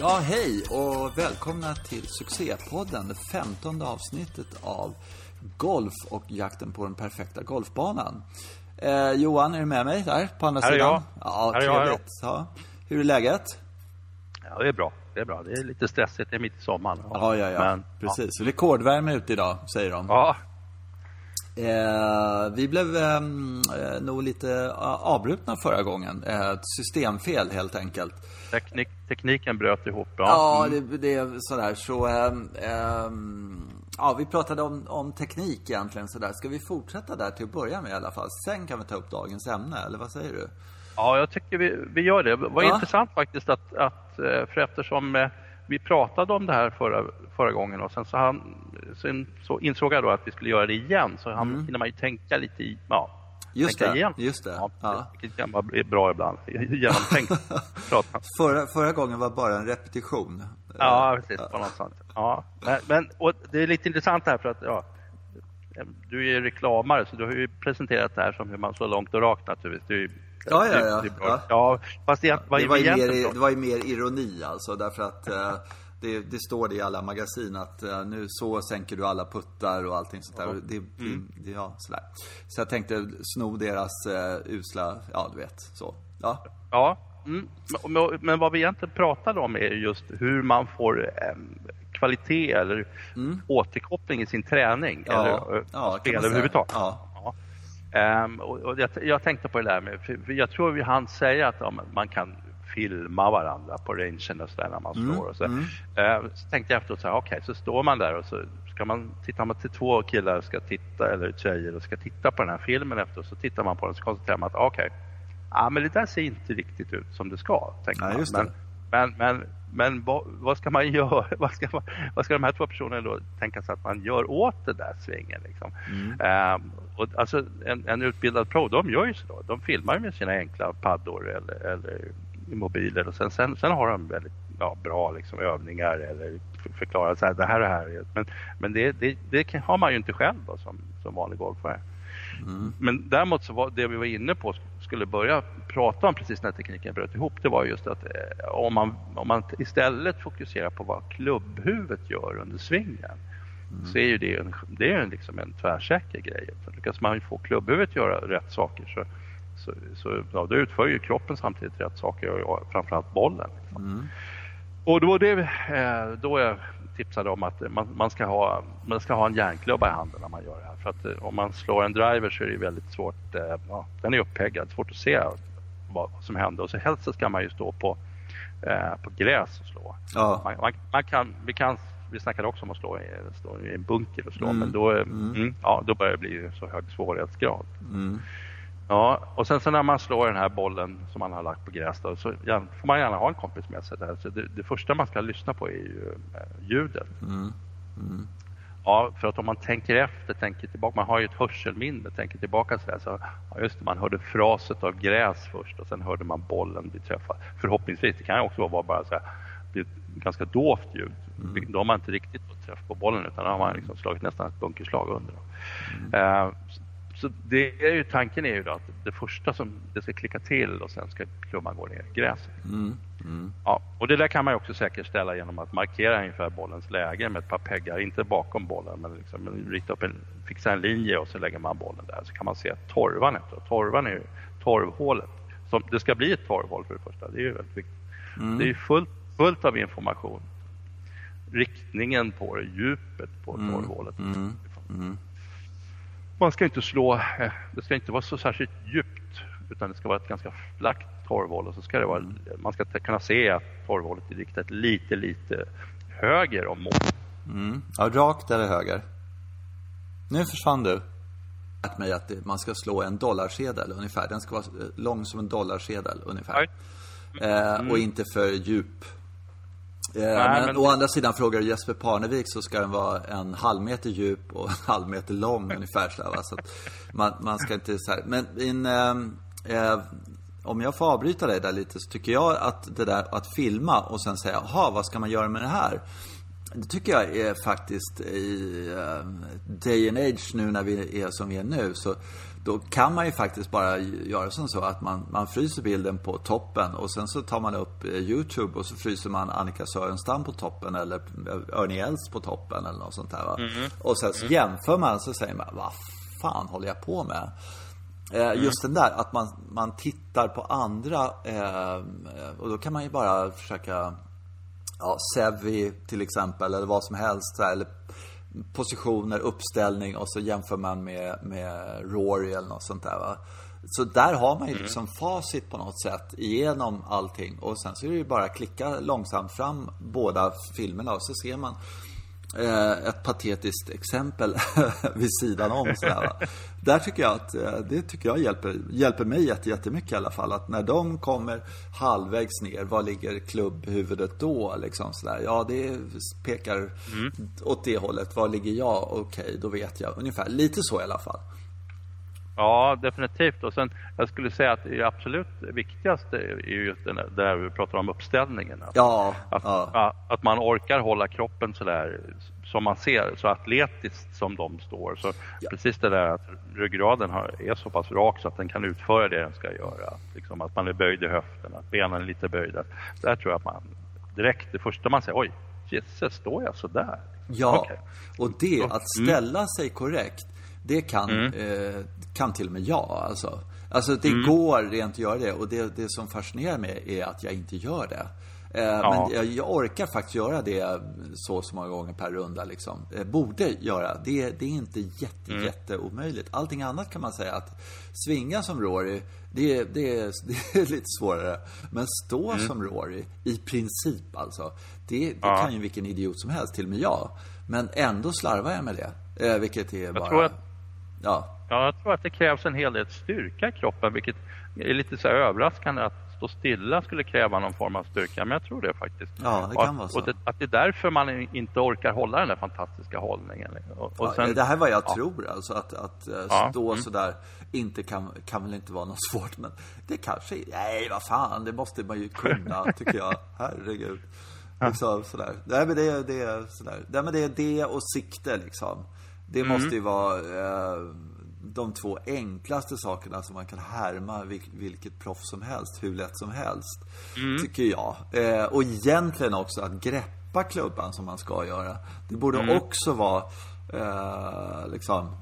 Ja, hej och välkomna till succépodden, det femtonde avsnittet av Golf och jakten på den perfekta golfbanan. Eh, Johan, är du med mig där på andra Här är sidan? jag. Ja, Här är jag, trevligt. Ja. Hur är läget? Ja, det är bra. Det är bra. Det är lite stressigt. Det är mitt i sommaren. Ja, ja, ja. Men, Precis. Rekordvärme ute idag, säger de. Ja. Eh, vi blev ehm, eh, nog lite eh, avbrutna förra gången. Eh, ett systemfel helt enkelt. Teknik, tekniken bröt ihop. Ja. Ja, Mm. det, det är sådär. Så, ehm, ja, vi pratade om, om teknik egentligen sådär. Ska vi fortsätta där till att börja med i alla fall? Sen kan vi ta upp dagens ämne, eller vad säger du? ja, jag tycker vi, vi gör det. Det var Ja. intressant faktiskt att, att eh, för eftersom eh, vi pratade om det här förra, förra gången och sen så, han, sen så insåg jag då att vi skulle göra det igen. Så han hinner man ju tänka lite i, ja, Mm. Just tänka det, igen. just det. Ja, Ja. Vilket kan vara bra ibland. Genomtänkt. Förra, förra gången var bara en repetition. Ja, precis. På något sånt. Ja. Men, men och det är lite intressant här för att ja, du är ju reklamare så du har ju presenterat det här som hur man slår långt och rakt naturligtvis. Det är Ja, ja, ja. bra. Ja. ja. fast det, vad Det var, ju mer, det var ju mer ironi alltså, därför att eh, det, det står det i alla magasin att eh, nu så sänker du alla puttar och allting sånt där. Det, det, Mm. det, ja, sådär. Så jag tänkte sno deras eh, usla, ja du vet, så. Ja. Ja, mm. men, men- vad vi egentligen pratade om är just hur man får em, kvalitet eller återkoppling i sin träning. Mm. Ja, eller ja, spel överhuvudtaget. Ja. Ehm, och, och jag, jag tänkte på det där med, för, jag tror vi hann säga att ja, man kan filma varandra på rangen och sådär när man Mm, slår. Och så. Ehm, så tänkte jag efteråt så här, okej, så står man där och så ska man, tittar man till två killar ska titta, eller tjejer och ska titta på den här filmen efteråt, så tittar man på den så koncentrerar man att okej, ja men det där ser inte riktigt ut som det ska, tänker Nej, man. Men, men, men, men vad, vad ska man göra? Vad ska, man, vad ska de här två personerna då tänka sig att man gör åt det där svingen? Liksom? Mm. Ehm, och alltså en, en utbildad pro, de gör ju så då. De filmar med sina enkla paddor eller, eller mobiler och sen, sen, sen har de väldigt ja, bra liksom, övningar eller förklarar så här, det här och det här. är- Men, men det, det, det har man ju inte själv då, som, som vanlig golfare. Men däremot så var det vi var inne på skulle börja prata om precis när tekniken bröt ihop, det var just att eh, om, man, om man istället fokuserar på vad klubbhuvudet gör under svingen så är ju det en, det är liksom en tvärsäker grej. För lyckas man få klubbhuvudet göra rätt saker så, så, så ja, då utför ju kroppen samtidigt rätt saker och, framförallt bollen. Liksom. Och då det eh, då jag tipsade om att man, man, ska ha, man ska ha en järnklubba i handen när man gör det här. För att eh, om man slår en driver så är det väldigt svårt, eh, ja, den är uppeggad, svårt att se vad som händer. Och så helst så ska man ju stå på, eh, på gräs och slå. Ja. Man, man, man kan, vi, kan, vi snackade också om att slå i, stå i en bunker och slå, Mm. men då, eh, mm, ja, då börjar det bli så hög svårighetsgrad. Mm. Ja, och sen så när man slår den här bollen som man har lagt på gräs då, så gärna, får man gärna ha en kompis med sig där. Så det, det första man ska lyssna på är ju eh, ljudet. Mm. Ja, för att om man tänker efter, tänker tillbaka, man har ju ett hörselminne, tänker tillbaka så där så, ja just det, man hörde fraset av gräs först och sen hörde man bollen bli träffad. Förhoppningsvis, det kan ju också vara bara så här, bli ett ganska dovt ljud. Då har man inte riktigt fått träff på bollen utan då har man liksom slagit nästan ett bunkerslag under. Eh, så- det är ju, tanken är ju då att det första som det ska klicka till och sen ska klubban gå ner i gräset. Mm. Mm. Ja, och det där kan man också säkerställa genom att markera ungefär bollens läge med ett par peggar, inte bakom bollen men liksom rita upp en, fixa en linje och så lägger man bollen där så kan man se torvan efteråt. Torvan är ju torvhålet. Som, det ska bli ett torvhål för det första, det är ju väldigt viktigt. Det är fullt, fullt av information. Riktningen på det, djupet på torvhålet. Man ska inte slå, eh, det ska inte vara så särskilt djupt utan det ska vara ett ganska flackt torvhål och så ska det vara, man ska kunna se att torvhålet är riktat lite, lite höger om mål. Mm. Ja, rakt eller höger? Nu försvann du. lärt mig att man ska slå en dollarsedel ungefär. Den ska vara eh, lång som en dollarsedel ungefär. Eh, och inte för djup. Eh, men, men- å andra sidan frågar du Jesper Parnevik så ska den vara en halv meter djup och en halv meter lång ungefär. Så, va? så man, man ska inte så här. Men in, eh, eh, om jag får avbryta dig där lite så tycker jag att det där att filma och sen säga, jaha, vad ska man göra med det här? Det tycker jag är faktiskt i uh, day and age nu när vi är som vi är nu så då kan man ju faktiskt bara göra som så att man, man fryser bilden på toppen och sen så tar man upp eh, YouTube och så fryser man Annika Sörenstam på toppen eller eh, Örnie Els på toppen eller något sånt där va. Mm. Och sen så mm. jämför man så säger man, vad fan håller jag på med? Eh, mm. Just den där att man, man tittar på andra eh, och då kan man ju bara försöka Ja, Sevi till exempel eller vad som helst eller positioner, uppställning och så jämför man med, med Rory eller något sånt där va. Så där har man ju mm. liksom facit på något sätt igenom allting och sen så är det ju bara att klicka långsamt fram båda filmerna och så ser man ett patetiskt exempel vid sidan om. Sådär, Där tycker jag att eh, det tycker jag hjälper, hjälper mig jättemycket i alla fall. Att när de kommer halvvägs ner, var ligger klubbhuvudet då? Liksom sådär. Ja, det pekar mm. åt det hållet. Var ligger jag? Okej, okay, då vet jag ungefär. Lite så i alla fall. Ja, definitivt. Och sen, jag skulle säga att det absolut viktigaste är just det där vi pratar om uppställningen. Att, ja, att, ja. att man orkar hålla kroppen sådär som man ser, så atletiskt som de står. Så ja. Precis det där att ryggraden har, är så pass rak så att den kan utföra det den ska göra. Liksom att man är böjd i höften, att benen är lite böjda. Där tror jag att man direkt, det första man säger, oj, Jesus, står jag sådär? Ja, okay. och det, att mm. ställa sig korrekt, det kan, mm. eh, kan till och med jag. Alltså, alltså det mm. går rent att göra det. Och det, det som fascinerar mig är att jag inte gör det. Eh, ja. Men jag, jag, orkar faktiskt göra det så så många gånger per runda. Liksom. Eh, borde göra. Det, det är inte jätte, mm. jätteomöjligt. Allting annat kan man säga att svinga som Rory, det, det, är, det är lite svårare. Men stå mm. som Rory, i princip alltså. Det, det ja. kan ju vilken idiot som helst, till och med jag. Men ändå slarvar jag med det. Eh, vilket är bara... Att... Ja. ja, jag tror att det krävs en hel del styrka i kroppen, vilket är lite så överraskande att stå stilla skulle kräva någon form av styrka, men jag tror det faktiskt. Ja, det kan vara så. Och det, att det är därför man inte orkar hålla den där fantastiska hållningen. Och, och sen, det här är vad jag ja. tror, alltså att, att uh, stå mm. sådär inte kan, kan väl inte vara något svårt, men det kanske är, nej vad fan, det måste man ju kunna, tycker jag. Herregud. Liksom sådär. Nej men det är, det är sådär. Nej men det är det och sikte liksom. Det mm. måste ju vara eh, de två enklaste sakerna som man kan härma vilket proffs som helst, hur lätt som helst. Mm. Tycker jag. Eh, och egentligen också att greppa klubban som man ska göra. Det borde mm. också vara eh, liksom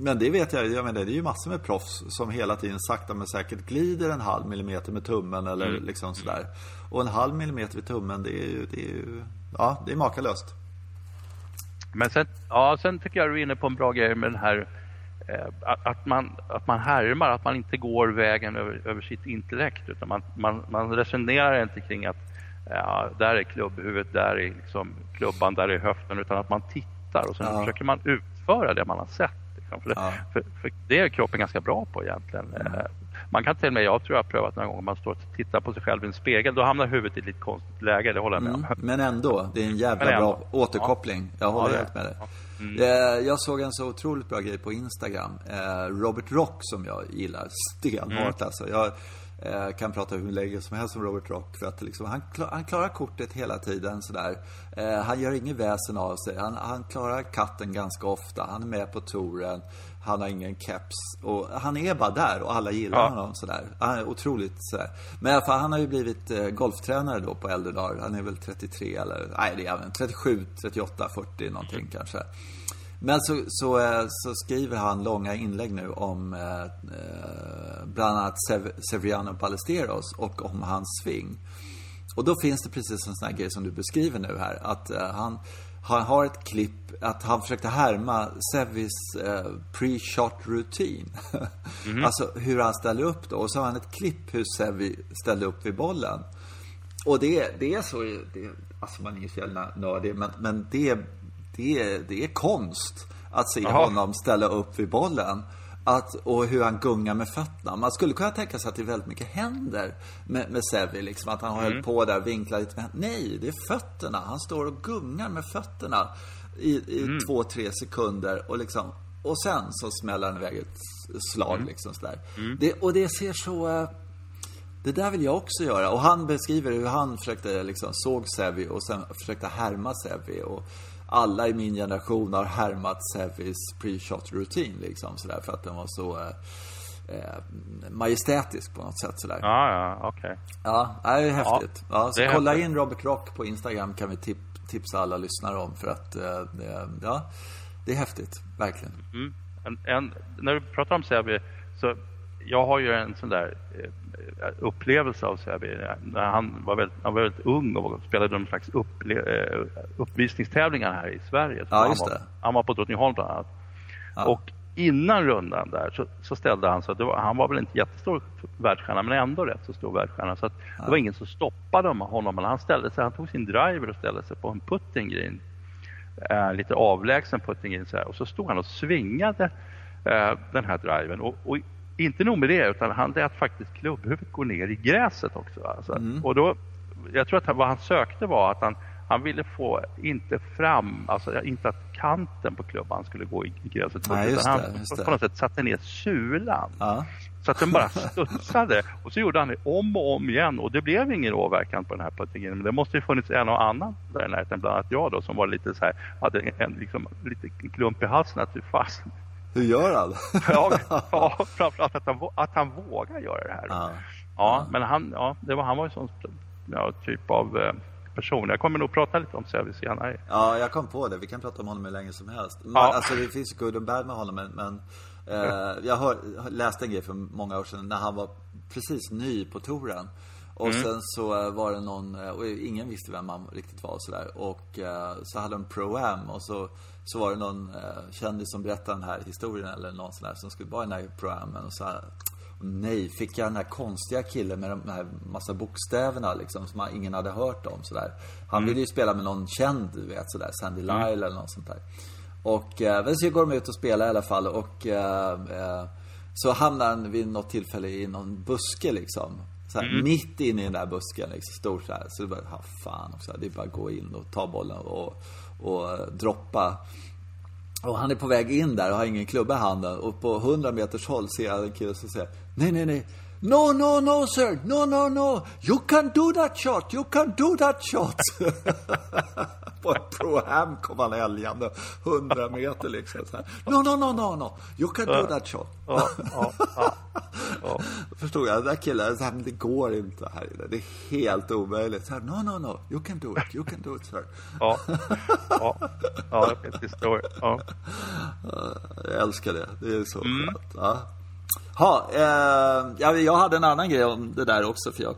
men det vet jag, jag menar, det är ju massor med proffs som hela tiden sakta men säkert glider en halv millimeter med tummen eller mm. liksom sådär. Och en halv millimeter vid tummen, det är ju, det är ju ja, det är makalöst. Men sen, ja, sen tycker jag du är inne på en bra grej med den här eh, att, man, att man härmar, att man inte går vägen över, över sitt intellekt utan man, man, man resonerar inte kring att ja, där är klubbhuvudet, där är liksom klubban, där är höften utan att man tittar och sen ja. försöker man utföra det man har sett. Liksom. För, ja. för, för, det är kroppen ganska bra på egentligen. Mm. Man kan till och med, jag tror jag har prövat några gånger, man står och tittar på sig själv i en spegel, då hamnar huvudet i ett lite konstigt läge, det håller jag med om. Mm, men ändå, det är en jävla bra återkoppling. Jag håller ja, helt med dig. Mm. Eh, jag såg en så otroligt bra grej på Instagram. Eh, Robert Rock som jag gillar stenhårt mm. alltså. Jag eh, kan prata hur länge som helst om Robert Rock för att liksom, han, han klarar kortet hela tiden sådär. Han gör inget väsen av sig. Han, han klarar katten ganska ofta. Han är med på touren. Han har ingen keps. Och han är bara där och alla gillar ja. honom sådär. Han är otroligt sådär. Men i alla fall, han har ju blivit eh, golftränare då på äldre dagar. Han är väl 33 eller, nej det är han 37, 38, 40 någonting mm. kanske. Men så, så, eh, så, skriver han långa inlägg nu om eh, eh, bland annat Sev Severiano Ballesteros och om hans sving. Och då finns det precis en sån här grej som du beskriver nu här. Att eh, han han har ett klipp att han försökte härma Sevis eh, pre-shot rutin. Mm. alltså hur han ställer upp då. Och så har han ett klipp hur Sevi ställde upp vid bollen. Och det, det är så, det, alltså man är ju så jävla nördig, men, men det, det, det är konst att se Aha. honom ställa upp vid bollen. Att, och hur han gungar med fötterna. Man skulle kunna tänka sig att det är väldigt mycket händer med, med Sevi. Liksom, att han har mm. på där och vinklar lite. Men nej, det är fötterna. Han står och gungar med fötterna i, i mm. två, tre sekunder. Och, liksom, och sen så smäller han iväg ett slag. Mm. Liksom, sådär. Mm. Det, och det ser så... Det där vill jag också göra. Och han beskriver hur han försökte, liksom, såg Sevi och sen försökte härma Sevi. Och alla i min generation har härmat Sevis pre-shot rutin liksom sådär för att den var så eh, eh, majestätisk på något sätt sådär. Ja, ja. Okay. Ja, det är häftigt. Ja, ja så kolla häftigt. in Robert Rock på Instagram kan vi tip tipsa alla lyssnare om för att, eh, ja, det är häftigt, verkligen. Mm. En, en, när du pratar om Sevi så jag har ju en sån där eh, upplevelse av när han var väldigt, han var väldigt ung och spelade någon slags upple, eh, uppvisningstävlingar här i Sverige. Ja, han, var, han var på Drottningholm bland annat. Ja. Och innan rundan där så, så ställde han sig, han var väl inte jättestor världsstjärna men ändå rätt så stor världsstjärna. Så att ja. det var ingen som stoppade honom. Men han ställde sig, han tog sin driver och ställde sig på en putting green. Eh, lite avlägsen putting green så här, och så stod han och svingade eh, den här driven. Och, och inte nog med det, utan han lät faktiskt klubbhuvudet gå ner i gräset också. Alltså. Mm. Och då, jag tror att han, vad han sökte var att han, han ville få, inte fram, alltså inte att kanten på klubban skulle gå i, gräset. Nej, utan han det, på något sätt satte ner sulan. Ja. Så att den bara studsade. Och så gjorde han det om och om igen. Och det blev ingen åverkan på den här puttingen. Men det måste ju funnits en och annan där i närheten. Bland annat jag då som var lite så här, hade en, liksom, lite klump i halsen. Att fast, hur gör han? ja, ja, framförallt att han, att han vågar göra det här. Ja, ja men han, ja, det var, han var ju sån ja, typ av eh, person. Jag kommer nog prata lite om Säve senare. Ja, jag kom på det. Vi kan prata om honom hur länge som helst. Man, ja. Alltså det finns good och bad med honom, men, men eh, jag har, läste en grej för många år sedan när han var precis ny på touren. Och mm. sen så var det någon, eh, och ingen visste vem han riktigt var sådär. Och eh, så hade de Pro-Am och så så var det någon eh, kändis som berättade den här historien eller någon sån där som skulle vara i den här programmen och så här, och nej, fick jag den här konstiga killen med de här massa bokstäverna liksom som ingen hade hört om sådär. Han mm. ville ju spela med någon känd, du vet sådär, Sandy mm. Lyle mm. eller något sånt där. Och eh, så går de ut och spelar i alla fall och eh, så hamnar han vid något tillfälle i någon buske liksom. Så här, mm. Mitt inne i den där busken, liksom, stor så här. Så det bara, ha fan också. Det är bara att gå in och ta bollen och, och droppa. Och han är på väg in där och har ingen klubba i handen. Och på 100 meters håll ser jag en kille som säger Nej, nej, nej. No, no, no, sir. No, no, no. You can do that shot. You can do that shot. på en Pro-Am kom han älgande 100 meter liksom. Så här. No, no, no, no, no. You can do that shot. Ja, ja, ja, ja. Förstod jag? Den där killen, så här, det går inte här inne. Det är helt omöjligt. Så här, no, no, no. You can do it. You can do it, sir. Ja, ja, ja det förstår ja. Jag älskar det. Det är så mm. skönt. Ja. Ha, eh, jag hade en annan grej om det där också. För jag,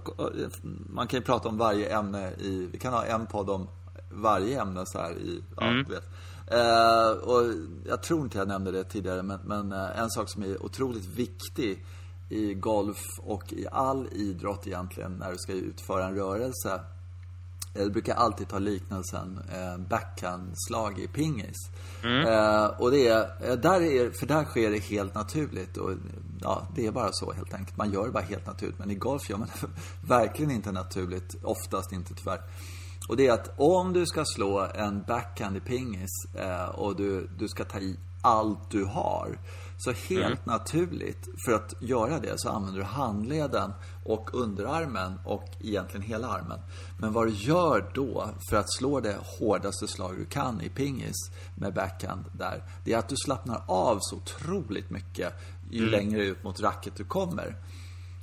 man kan ju prata om varje ämne i... Vi kan ha en podd om varje ämne så här i... Ja, mm. du vet. Eh, och jag tror inte jag nämnde det tidigare, men, men eh, en sak som är otroligt viktig i golf och i all idrott egentligen när du ska utföra en rörelse. Jag brukar alltid ta liknelsen eh, backhandslag i pingis. Mm. Eh, och det är, eh, där är, för där sker det helt naturligt. Och, ja, det är bara så helt enkelt. Man gör det bara helt naturligt. Men i golf gör man det verkligen inte naturligt. Oftast inte tyvärr. Och det är att om du ska slå en backhand i pingis eh, och du, du ska ta i allt du har. Så helt mm. naturligt, för att göra det så använder du handleden och underarmen och egentligen hela armen. Men vad du gör då för att slå det hårdaste slag du kan i pingis med backhand där, det är att du slappnar av så otroligt mycket ju mm. längre ut mot racket du kommer.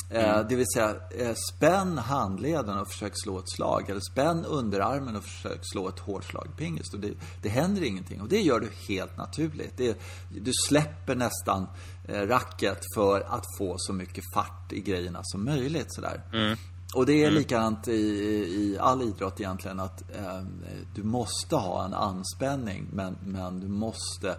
Eh, mm. Det vill säga, eh, spänn handleden och försök slå ett slag. Eller spänn underarmen och försök slå ett hårt slag pingis. Det, det händer ingenting. Och det gör du helt naturligt. Det, du släpper nästan eh, racket för att få så mycket fart i grejerna som möjligt. Sådär. Mm. Och det är mm. likadant i, i all idrott egentligen. Att eh, du måste ha en anspänning. Men, men du måste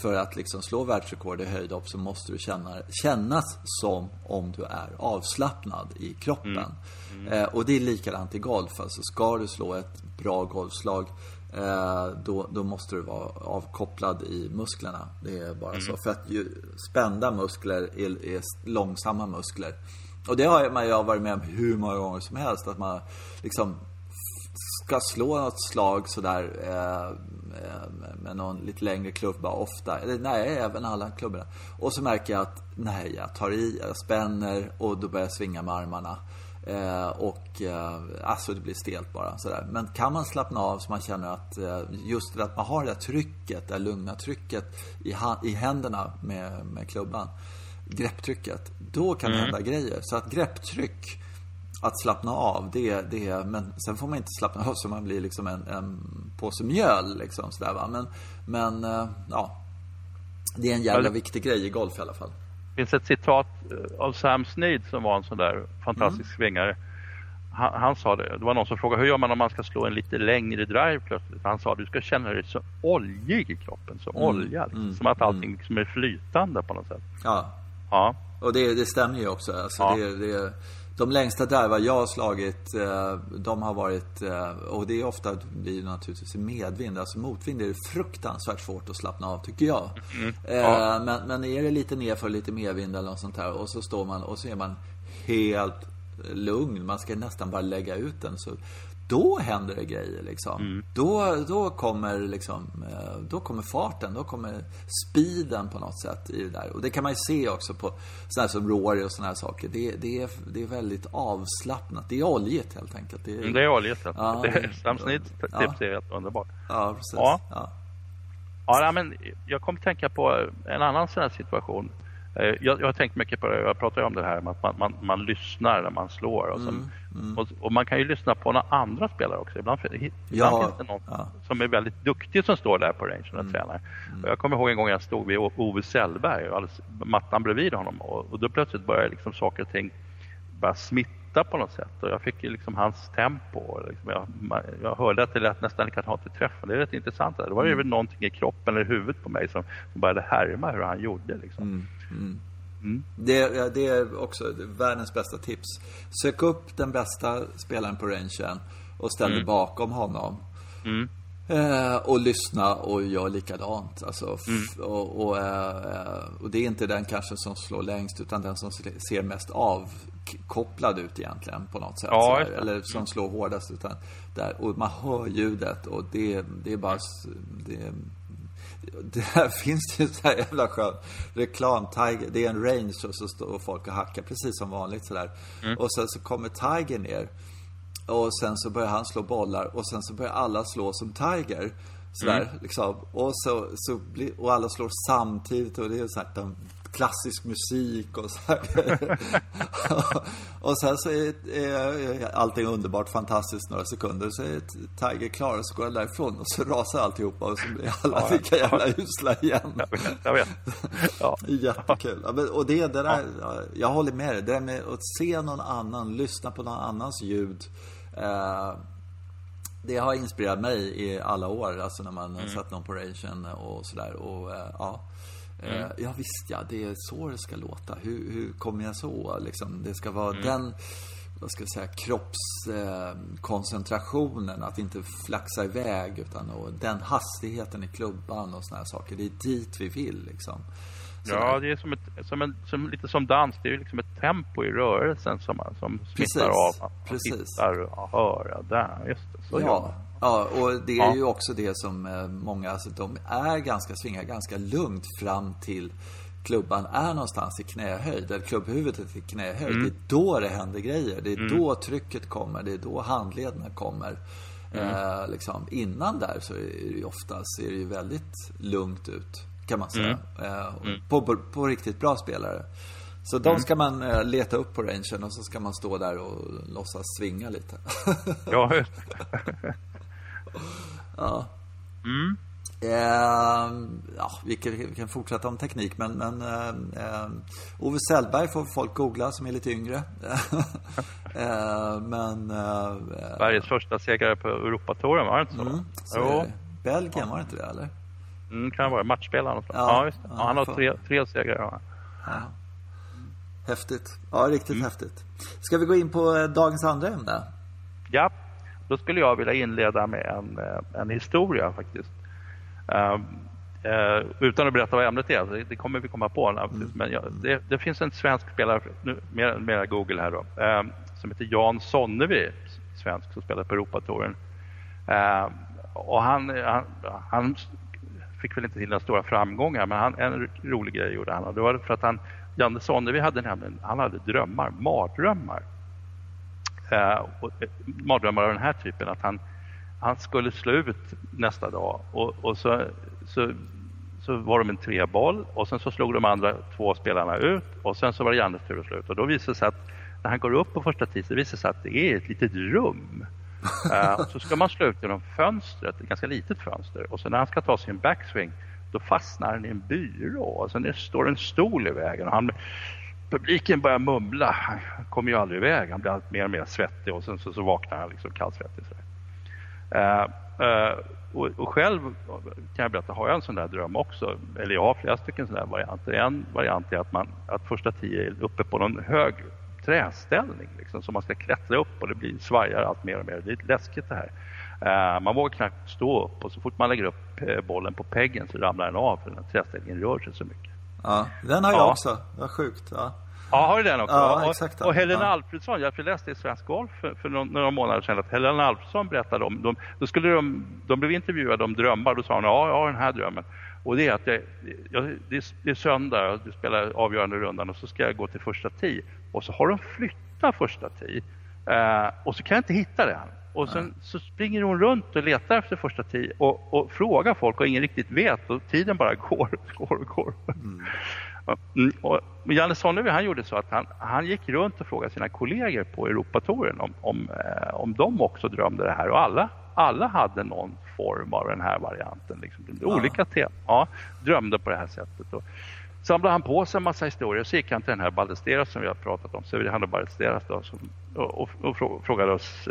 för att liksom slå världsrekord i höjdhopp så måste du känna, kännas som om du är avslappnad i kroppen. Mm. Mm. Eh, och det är likadant i golf. Alltså ska du slå ett bra golfslag eh, då, då måste du vara avkopplad i musklerna. Det är bara mm. så. För att ju, spända muskler är, är långsamma muskler. Och det har man ju varit med om hur många gånger som helst. Att man liksom ska slå något slag sådär eh, med någon lite längre klubba ofta. Eller nej, även alla klubborna. Och så märker jag att nej, jag tar i, jag spänner och då börjar jag svinga med armarna. Eh, och eh, alltså det blir stelt bara sådär. Men kan man slappna av så man känner att eh, just det att man har det där trycket, det där lugna trycket i, i händerna med, med klubban. Grepptrycket. Då kan det mm. hända grejer. Så att grepptryck att slappna av, det, det, men sen får man inte slappna av så man blir liksom en, en påse mjöl liksom sådär va. Men, men eh, ja. Det är en jävla viktig grej i golf i alla fall. Det finns ett citat eh, av Sam Snead som var en sån där fantastisk mm. svingare. Han, han, sa det, det var någon som frågade hur gör man om man ska slå en lite längre drive plötsligt? Han sa du ska känna dig så oljig i kroppen, så mm. olja. Liksom, mm. Som att allting liksom är flytande på något sätt. Ja. Ja. Och det, det stämmer ju också. Alltså ja. det, det, de längsta drivar jag har slagit, eh, de har varit, eh, och det är ofta, det är naturligtvis medvind, alltså motvind är det fruktansvärt svårt att slappna av tycker jag. Mm. Ja. Eh, men, men är det lite nerför, lite medvind eller något sånt här och så står man och så är man helt lugn, man ska nästan bara lägga ut den. Så då händer det grejer liksom. Mm. Då, då kommer liksom, eh, då kommer farten, då kommer speeden på något sätt i det där. Och det kan man ju se också på sådana som Rory och sådana här saker. Det, det, är, det är väldigt avslappnat. Det är oljigt helt enkelt. Det är, mm, det är oljigt. Ja, är samsnitt tips ja. är helt underbart. Ja, precis. Ja. Ja. ja, men jag kom att tänka på en annan sån här situation. Eh, jag, jag har tänkt mycket på det, jag pratar ju om det här med att man, man, man lyssnar när man slår. Och, mm, mm. Och, och, man kan ju lyssna på några andra spelare också. Ibland, ibland ja, finns det någon ja. som är väldigt duktig som står där på rangen och mm, tränar. Mm. Och jag kommer ihåg en gång jag stod vid Ove Sellberg och alldeles, mattan bredvid honom och, och då plötsligt började liksom saker och ting bara smitta på något sätt och jag fick ju liksom hans tempo. Liksom jag, jag hörde att det lät nästan likadant i träffen. Det är rätt intressant. Det var ju mm. någonting i kroppen eller huvudet på mig som, som började härma hur han gjorde. Liksom. Mm. Mm. Mm. Det, det, är också världens bästa tips. Sök upp den bästa spelaren på rangen och ställ dig mm. bakom honom. Mm. Eh, och lyssna och gör likadant. Alltså, mm. och, och, eh, och, det är inte den kanske som slår längst utan den som ser mest avkopplad ut egentligen på något sätt. Ja, eller som slår hårdast. Utan där, och man hör ljudet och det, det är bara... Det, där finns det ju så här jävla skön reklam. Tiger, det är en range och så står folk och hackar precis som vanligt sådär. Mm. Och sen så kommer Tiger ner. Och sen så börjar han slå bollar och sen så börjar alla slå som Tiger. Sådär mm. liksom. Och, så, så blir, och alla slår samtidigt och det är så här, klassisk musik och så här. och sen så är, är allting underbart fantastiskt några sekunder. Så är Tiger klar och så går han därifrån och så rasar alltihopa och så blir alla lika jävla usla igen. Jag vet. Jag vet. Ja. Jättekul. Och det, det där, jag håller med dig. Det där med att se någon annan, lyssna på någon annans ljud. Eh, det har inspirerat mig i alla år, alltså när man mm. sett någon på Ration och sådär. Och eh, ja, Mm. Eh, ja visst ja, det är så det ska låta. Hur, hur kommer jag så? Liksom, det ska vara mm. den vad ska jag säga, kroppskoncentrationen, eh, att inte flaxa iväg utan och den hastigheten i klubban och såna här saker. Det är dit vi vill liksom. Ja, det är som, ett, som, en, som lite som dans. Det är liksom ett tempo i rörelsen som, som smittar av. Man Precis. tittar och hör. Ja, där, just det. Så ja. Ja, och det är ja. ju också det som eh, många, alltså de är ganska, svingar ganska lugnt fram till klubban är någonstans i knähöjd, eller klubbhuvudet i knähöjd. Mm. Det är då det händer grejer. Det är mm. då trycket kommer. Det är då handlederna kommer. Mm. Eh, liksom, innan där så är det ju ofta ser det ju väldigt lugnt ut, kan man säga. Mm. Eh, mm. på, på, på, riktigt bra spelare. Så de mm. ska man eh, leta upp på rangen och så ska man stå där och låtsas svinga lite. ja, ja. Mm. Eh, ja, vi kan, vi kan, fortsätta om teknik, men, men eh, eh, Ove Sellberg får folk googla som är lite yngre. eh, men... Eh, Sveriges första segrare på Europatouren, var det inte så? Mm, så. Belgien, var det inte det, eller? Mm, kan det vara. Matchspelare. Ja, ja, just ja, han har tre, tre segrar. Ja. ja. Häftigt. Ja, riktigt mm. häftigt. Ska vi gå in på eh, dagens andra ämne? Ja. Då skulle jag vilja inleda med en, eh, en historia faktiskt. Uh, uh, utan att berätta vad ämnet är, det, det kommer vi komma på. Mm. Men jag, det, det, finns en svensk spelare, nu, mer, mer Google här då, uh, som heter Jan Sonnevi, svensk som spelar på Europatouren. Uh, och han, han, han, fick väl inte till några stora framgångar men han, en rolig grej gjorde han. Det var för att han, Janne Sonnevi hade nämligen, han hade drömmar, mardrömmar. Och, mardrömmar av den här typen att han, han skulle slå ut nästa dag. Och, och så, så, så var de en treboll och sen så slog de andra två spelarna ut och sen så var det Jannes tur att slå ut. Och då visade det sig att när han går upp på första så visar det sig att det är ett litet rum. Uh, så ska man slå ut genom fönstret, ett ganska litet fönster. Och så när han ska ta sin backswing då fastnar han i en byrå och sen står en stol i vägen och han publiken börjar mumla. Han kommer ju aldrig iväg. Han blir allt mer och mer svettig och sen så, så vaknar han liksom kallsvettig. Uh, uh, och, och, själv kan jag berätta, har jag en sån där dröm också. Eller jag har flera stycken sådana varianter. En variant är att, man, att första tio är uppe på någon hög träställning liksom, som man ska klättra upp och det blir svajar allt mer och mer. Det är lite läskigt det här. Uh, man vågar knappt stå upp och så fort man lägger upp bollen på peggen så ramlar den av för den här träställningen rör sig så mycket. Ja, den har jag ja. också. Vad sjukt. Ja. Ja, har du den också? Ja, exakt. Och, och Helena ja. Alfredsson, jag läste i Svensk Golf för, för några månader sedan att Helena Alfredsson berättade om, de, då skulle de, de blev intervjuade om drömmar, då sa hon ja, jag har den här drömmen. Och det är att jag, jag, det, är, söndag, jag spelar avgörande rundan och så ska jag gå till första tee. Och så har de flyttat första tee. Eh, och så kan jag inte hitta den. Och sen så springer hon runt och letar efter första tee och, och frågar folk och ingen riktigt vet och tiden bara går och går och går. Mm. Mm, och Janne Sonnevi han gjorde så att han, han gick runt och frågade sina kollegor på Europatouren om, om, eh, om de också drömde det här och alla, alla hade någon form av den här varianten. Liksom. Ja. Olika teman. Ja, drömde på det här sättet. Och samlade han på sig en massa historier och så gick han till den här Ballesteras som vi har pratat om, Severino Ballesteras då, som, och, och, och, frågade oss,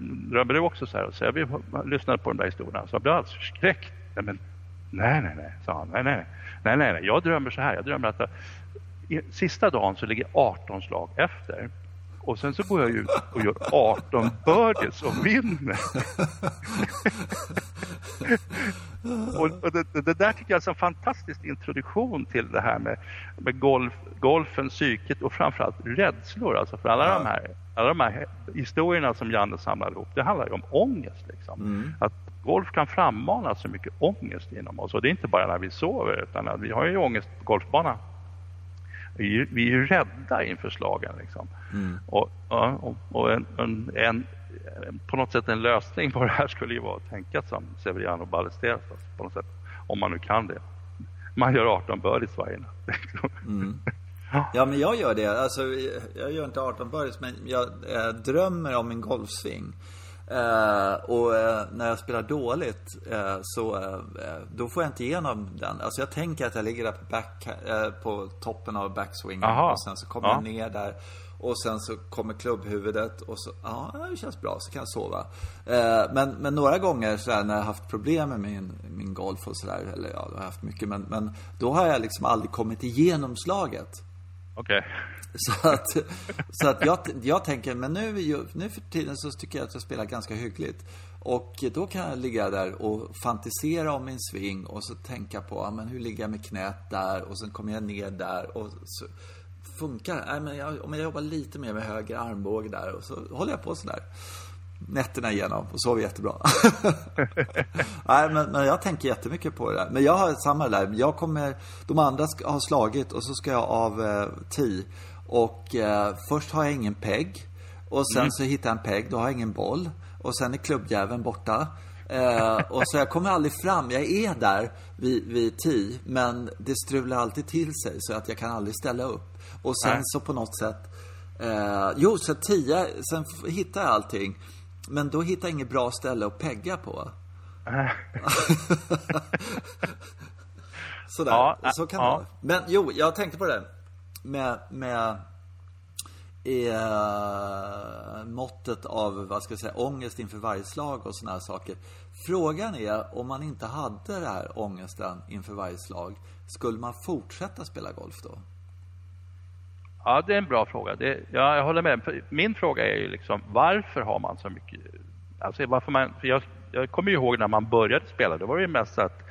drömmer du också så här? Och vi lyssnade på de där historierna. så han blev alldeles förskräckt. Nej, men, nej, nej, nej, sa han. Nej, nej, nej. Nej, nej, nej. Jag drömmer så här. Jag drömmer att eh, jag, sista dagen så ligger 18 slag efter. Och sen så går jag ut och gör 18 birdies och vinner. och, och det, det, där tycker jag är en fantastisk introduktion till det här med, med golf, golfen, psyket och framförallt rädslor. Alltså för alla, ja. de här, alla de här historierna som Janne samlade ihop, det handlar ju om ångest. Liksom. Mm. Att golf kan frammana så mycket ångest inom oss. Och det är inte bara när vi sover utan vi har ju ångest på golfbanan. Vi, är, vi är ju rädda inför slagen. Liksom. Mm. Och, och, och en, en, en, på något sätt en lösning på det här skulle ju vara att tänka som Severiano Ballesteros på något sätt. Om man nu kan det. Man gör 18 birdies varje natt. Mm. Ja men jag gör det. Alltså, jag gör inte 18 birdies men jag äh, drömmer om en golfsving. Uh, och uh, när jag spelar dåligt uh, så då får jag inte igenom den. Alltså jag tänker att jag ligger där på, back, på toppen av backswingen Aha. och sen så kommer ja. jag ner där. Och sen så kommer klubbhuvudet och så, ja det känns bra, så kan jag sova. men, men några gånger så när jag haft problem med min, min golf och sådär, eller ja, jag har haft mycket, men, men då har jag liksom aldrig kommit igenom slaget. Okej. Okay. Så att, så att jag, jag tänker, men nu, nu för tiden så tycker jag att jag spelar ganska hyggligt. Och då kan jag ligga där och fantisera om min sving och så tänka på, ja, men hur ligger jag med knät där och sen kommer jag ner där och så funkar Nej, men jag, om jag jobbar lite mer med höger armbåge där och så håller jag på sådär nätterna igenom och sover jättebra. Nej, men, men, jag tänker jättemycket på det där. Men jag har samma där. Jag kommer, de andra ska, har slagit och så ska jag av eh, tee. Och eh, först har jag ingen pegg. Och sen mm. så hittar jag en pegg, då har jag ingen boll. Och sen är klubbjäveln borta. Eh, och så jag kommer aldrig fram. Jag är där vid, vid tee, men det strular alltid till sig så att jag kan aldrig ställa upp. Och sen Nej. så på något sätt Eh, jo, så tio, sen hittar jag allting. Men då hittar jag inget bra ställe att pegga på. Sådär, ja, så kan det ja. vara. Men jo, jag tänkte på det. Med, med eh, måttet av, vad ska jag säga, ångest inför varje slag och sådana här saker. Frågan är om man inte hade den här ångesten inför varje slag, skulle man fortsätta spela golf då? Ja, det är en bra fråga. Det, ja, jag håller med. Min fråga är ju liksom, varför har man så mycket... Alltså varför man... För jag, jag kommer ju ihåg när man började spela, då var det ju mest att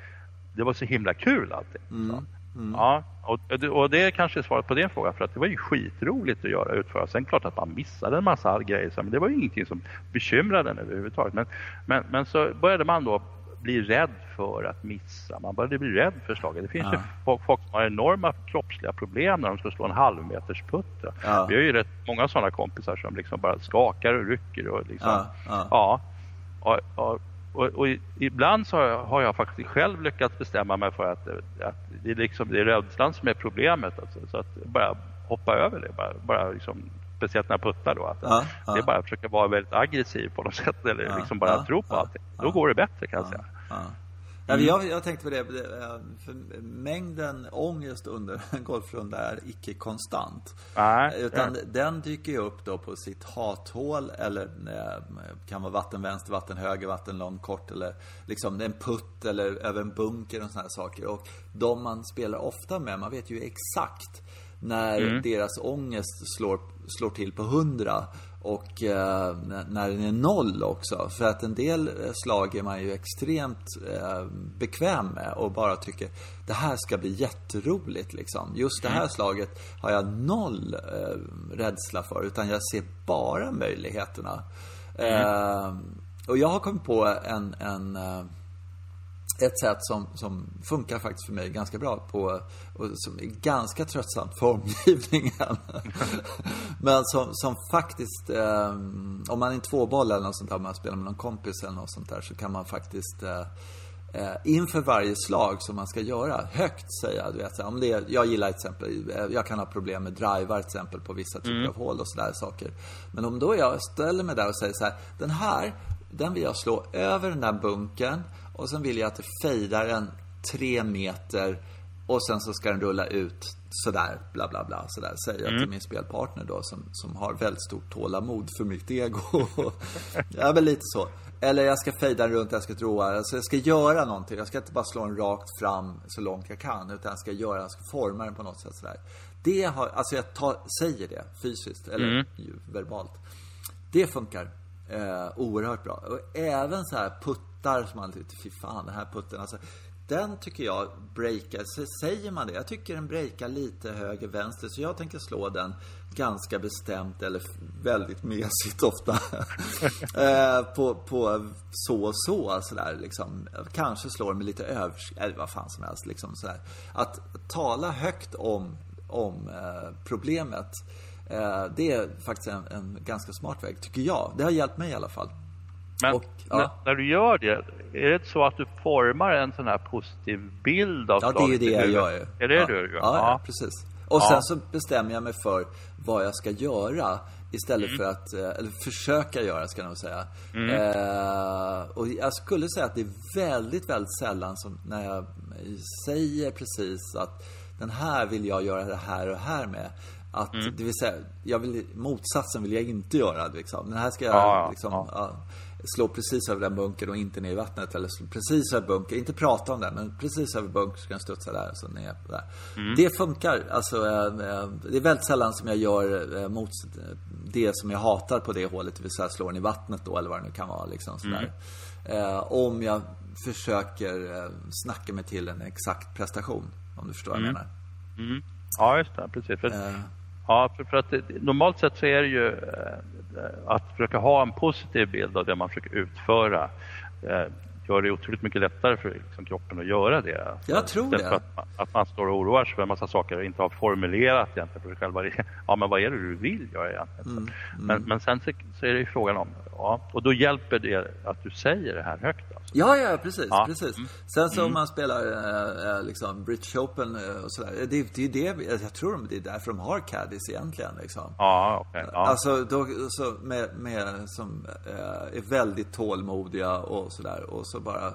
det var så himla kul allting. Mm. Mm. Ja, och, och det är kanske svaret på din fråga för att det var ju skitroligt att göra utföra. Sen klart att man missade en massa grejer men det var ju ingenting som bekymrade en överhuvudtaget. Men, men, men så började man då bli rädd för att missa. Man började bli rädd för slaget. Det finns ja. ju folk, folk, som har enorma kroppsliga problem när de ska slå en halvmeters putt. Ja. Vi har ju rätt många sådana kompisar som liksom bara skakar och rycker och liksom, ja. ja. Och, och, och, och, ibland så har jag faktiskt själv lyckats bestämma mig för att, att det, är liksom, det är rädslan som är problemet. Alltså, så att bara hoppa över det. Bara, bara liksom, speciellt när jag puttar då. Att ja, det är bara att försöka vara väldigt aggressiv på något sätt. Eller ja, liksom bara tro på allting. Då går det bättre kan jag säga. Mm. Jag, jag tänkte på det, för mängden ångest under en golfrunda är icke konstant. Nej, utan ja. den dyker ju upp då på sitt hathål eller eh, kan vara vatten vänster, vatten höger, vatten långt, kort eller liksom en putt eller över en bunker och sådana saker. Och de man spelar ofta med, man vet ju exakt när mm. deras ångest slår, slår till på hundra och eh, när den är noll också. För att en del eh, slag är man ju extremt eh, bekväm med och bara tycker det här ska bli jätteroligt liksom. Just det här mm. slaget har jag noll eh, rädsla för utan jag ser bara möjligheterna. Mm. Eh, och jag har kommit på en, en eh, ett sätt som, som funkar faktiskt för mig ganska bra på, och som är ganska tröttsamt för omgivningen. Men som, som faktiskt, eh, om man är en tvåboll eller något sånt där, om man spelar med någon kompis eller något sånt där, så kan man faktiskt eh, eh inför varje slag som man ska göra, högt säga, du vet, om det är, jag gillar till exempel, eh, jag kan ha problem med drivar till exempel på vissa typer mm. av hål och sådär saker. Men om då jag ställer mig där och säger så här, den här, den vill jag slå över den där bunken och sen vill jag att det fejdar en tre meter och sen så ska den rulla ut sådär, bla bla bla, sådär säger jag mm. till min spelpartner då som, som har väldigt stort tålamod för mitt ego. ja, men lite så. Eller jag ska fejda runt, jag ska droa, alltså jag ska göra någonting. Jag ska inte bara slå den rakt fram så långt jag kan, utan jag ska göra, jag ska forma den på något sätt sådär. Det har, alltså jag tar, säger det fysiskt, eller mm. verbalt. Det funkar eh, oerhört bra. Och även så här putt puttar som man tycker, fy fan den här putten alltså. Den tycker jag breakar, säger man det? Jag tycker den breakar lite höger vänster så jag tänker slå den ganska bestämt eller väldigt mesigt ofta. eh, på, på så och så sådär liksom. Kanske slår med lite övers... Eller vad fan som helst liksom sådär. Att tala högt om, om eh, problemet. Eh, det är faktiskt en, en ganska smart väg, tycker jag. Det har hjälpt mig i alla fall. Men och, ja. när, när, du gör det, är det så att du formar en sån här positiv bild av Ja, det är ju det jag gör ju. Är det ja. det du gör? Ja, ja, precis. Och sen så bestämmer jag mig för vad jag ska göra istället mm. för att, eh, eller försöka göra ska jag nog säga. Mm. Eh, och jag skulle säga att det är väldigt, väldigt sällan som när jag säger precis att den här vill jag göra det här och här med. Att, mm. det vill säga, jag vill, motsatsen vill jag inte göra. Liksom. Den här ska jag ja, liksom, ja slå precis över den bunkern och inte ner i vattnet. Eller slå precis över bunkern, inte prata om det, men precis över bunkern ska den studsa där så ner där. Mm. Det funkar. Alltså, eh, eh, det är väldigt sällan som jag gör eh, mot det som jag hatar på det hålet, det vill säga slå den i vattnet då eller vad det nu kan vara. Liksom, sådär. Mm. om jag försöker snacka mig till en exakt prestation, om du förstår vad jag mm. menar. Mm. Ja, just det. Precis. För. Ja, för, för att normalt sett så är det ju Eh, att försöka ha en positiv bild av det man försöker utföra eh, gör det otroligt mycket lättare för liksom, kroppen att göra det. Jag tror det. För att, man, att man står och oroar sig för en massa saker och inte har formulerat egentligen för sig själv. Ja, men vad är det du vill göra egentligen? Mm, mm. Men, men sen så, så, är det ju frågan om, ja, och då hjälper det att du säger det här högt. Alltså. Ja, ja, precis. Ja. precis. Mm. Sen så om mm. man spelar äh, liksom British Open och sådär. Det, det är det, jag tror det är därför de har caddies egentligen. Liksom. Ja, okay, ja. Alltså, då, så med, med, som äh, är väldigt tålmodiga och sådär. Och så bara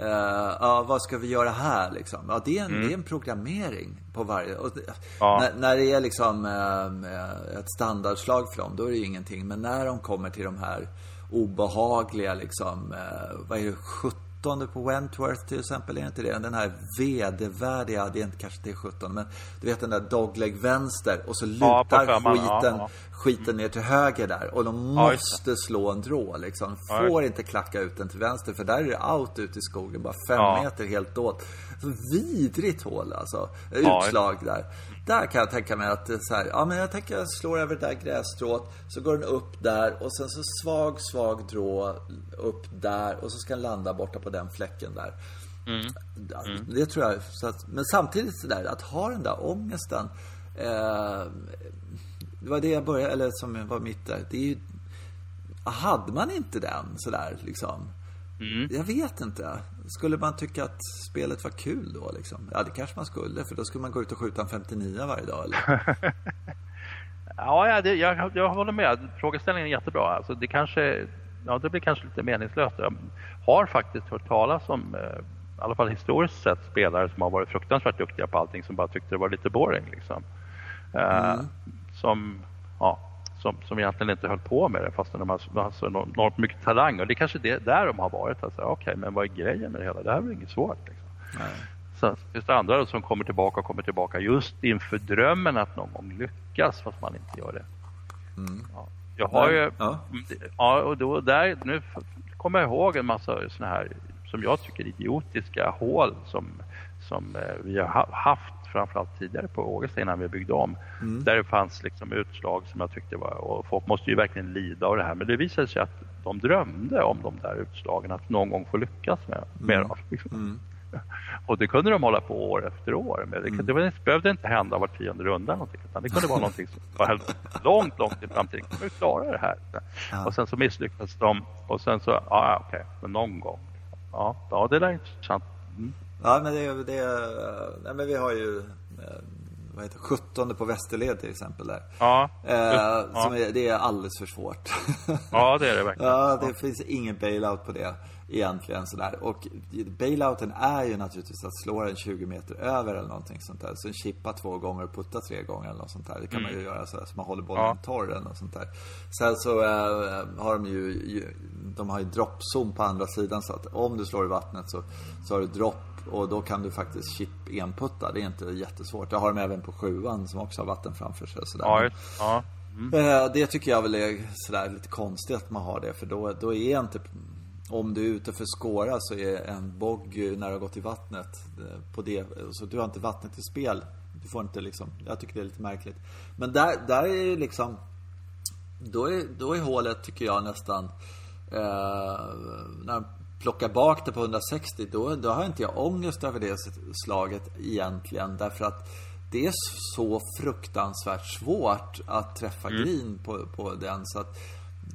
Uh, ja, vad ska vi göra här liksom? Ja, det är en, mm. det är en programmering på varje... Och, ja. när, när, det är liksom uh, ett standardslag för dem, då är det ju ingenting. Men när de kommer till de här obehagliga liksom, uh, vad är det, 17 på Wentworth till exempel, är det inte det? Den här vedervärdiga, det är inte kanske till 17 men du vet den där dogleg vänster och så lutar ja, skiten, ja, skiten ner till höger där och de måste ja, slå en drå liksom. Får inte klacka ut den till vänster för där är det out ute i skogen, bara fem meter helt åt. vidrigt hål alltså. Utslag där. Där kan jag tänka mig att det är så här, ja men jag tänker jag slår över det där grässtrået, så går den upp där och sen så svag, svag drå upp där och så ska den landa borta på den fläcken där. Mm. Mm. Det tror jag. Så att, men samtidigt så där, att ha den där ångesten. Eh, det var det jag började, eller som var mitt där. Det är ju, hade man inte den sådär liksom? Mm. Jag vet inte. Skulle man tycka att spelet var kul då liksom? Ja, det kanske man skulle. För då skulle man gå ut och skjuta en 59 varje dag eller? ja, det, jag, jag håller med. Frågeställningen är jättebra. Alltså, det kanske ja, det blir kanske lite meningslöst. Jag har faktiskt hört talas om, eh, i alla fall historiskt sett, spelare som har varit fruktansvärt duktiga på allting som bara tyckte det var lite boring. Liksom. Eh, mm. som, ja, som, som egentligen inte höll på med det fast de har så enormt mycket talang. Och det är kanske det där de har varit. Alltså, Okej, okay, men vad är grejen med det hela? Det här är väl inget svårt. Liksom. Nej. Sen finns det andra som kommer tillbaka och kommer tillbaka just inför drömmen att någon gång lyckas fast man inte gör det. Mm. Ja. Jag har ju, ja. ja och då, där, nu kommer jag ihåg en massa såna här som jag tycker idiotiska hål som, som eh, vi har haft framförallt tidigare på Ågesta innan vi byggde om. Mm. Där det fanns liksom utslag som jag tyckte var, och folk måste ju verkligen lida av det här. Men det visade sig att de drömde om de där utslagen, att någon gång få lyckas med, med mm. dem. Liksom. Mm. Och det kunde de hålla på år efter år med. Det, mm. det behövde inte hända var tionde runda någonting, utan det kunde vara någonting som var långt, långt i framtiden. Kommer vi klara det här? Ja. Och sen så misslyckades de och sen så, ja okej, okay, men någon gång. Ja, ja det är intressant. Mm. Ja, men det, det nej, men vi har ju eh, vad heter 17 på Västerled till exempel där. Ja. Eh, ja. Är, det är alldeles för svårt. Ja, det är det verkligen. ja, det ja. finns ingen bailout på det egentligen sådär. Och bailouten är ju naturligtvis att slå den 20 meter över eller någonting sånt där. Så chippa två gånger och putta tre gånger eller något sånt där. Det kan mm. man ju göra så, så man håller bollen ja. torr eller något sånt där. Sen så äh, har de ju, de har ju droppzon på andra sidan så att om du slår i vattnet så, så har du dropp och då kan du faktiskt chip enputta. Det är inte jättesvårt. Det har de även på sjuan som också har vatten framför sig. Sådär. Ja, ja. Mm. Det tycker jag väl är sådär lite konstigt att man har det. För då, då är inte om du är ute för skåra så är en bogg när du har gått i vattnet eh, på det, så du har inte vattnet i spel. Du får inte liksom, jag tycker det är lite märkligt. Men där, där är ju liksom, då är, då är hålet tycker jag nästan, eh, när de plockar bak det på 160, då, då har inte jag ångest över det slaget egentligen. Därför att det är så fruktansvärt svårt att träffa mm. green på, på den. Så att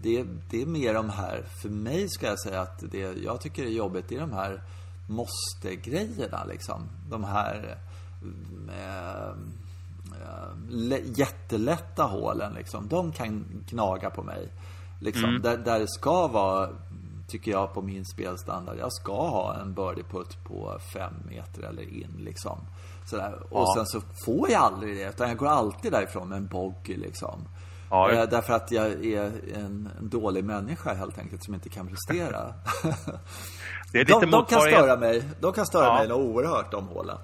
det, det är mer de här, för mig ska jag säga att det jag tycker är jobbigt, det är de här måste-grejerna liksom. De här eh, eh, jättelätta hålen liksom. De kan gnaga på mig. Liksom. Mm. Där, där det ska vara, tycker jag, på min spelstandard. Jag ska ha en birdie-putt på fem meter eller in liksom. Sådär. Och ja. sen så får jag aldrig det, utan jag går alltid därifrån med en bogey liksom. Ja. Eh, därför att jag är en, en, dålig människa helt enkelt som inte kan prestera. de, de kan störa mig. De kan störa ja. mig oerhört, de hålen.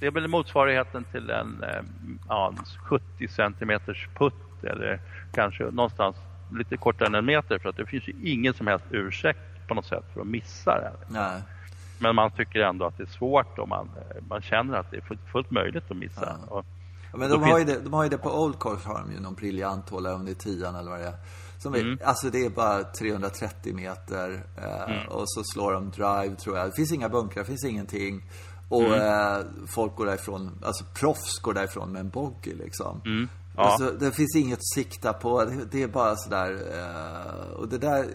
Det är väl motsvarigheten till en eh, ja, 70 centimeters putt eller kanske någonstans lite kortare än en meter för att det finns ju ingen som helst ursäkt på något sätt för att missa det. Nej. Men man tycker ändå att det är svårt och man, eh, man känner att det är fullt möjligt att missa. Ja. Ja, men de har, ju det, de har ju det på Old Course har de ju någon briljant hål, om det är tian eller vad det är. Som är, mm. Alltså det är bara 330 meter eh, mm. och så slår de drive tror jag. Det finns inga bunkrar, det finns ingenting. Och mm. eh, folk går därifrån, alltså proffs går därifrån med en bogey liksom. Mm. Ja. Alltså, det finns inget att sikta på. Det, det är bara sådär. Eh, och det där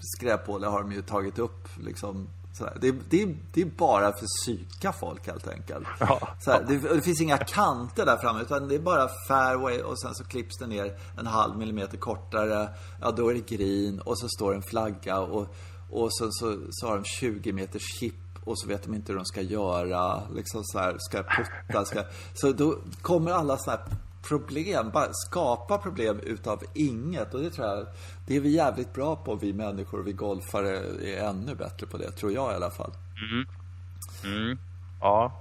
skräphålet har de ju tagit upp liksom det, det, det, är bara för psyka folk helt enkelt. Ja. Här, det, det, finns inga kanter där framme utan det är bara fairway och sen så klipps det ner en halv millimeter kortare. Ja, då är det green och så står en flagga och, och sen så, så har de 20 meters chip och så vet de inte hur de ska göra. Liksom så här, ska jag putta? Ska... Så då kommer alla sådana här problem, bara skapa problem utav inget. Och det tror jag, det är vi jävligt bra på, vi människor. Vi golfare är ännu bättre på det, tror jag i alla fall. Mm. Mm. Ja.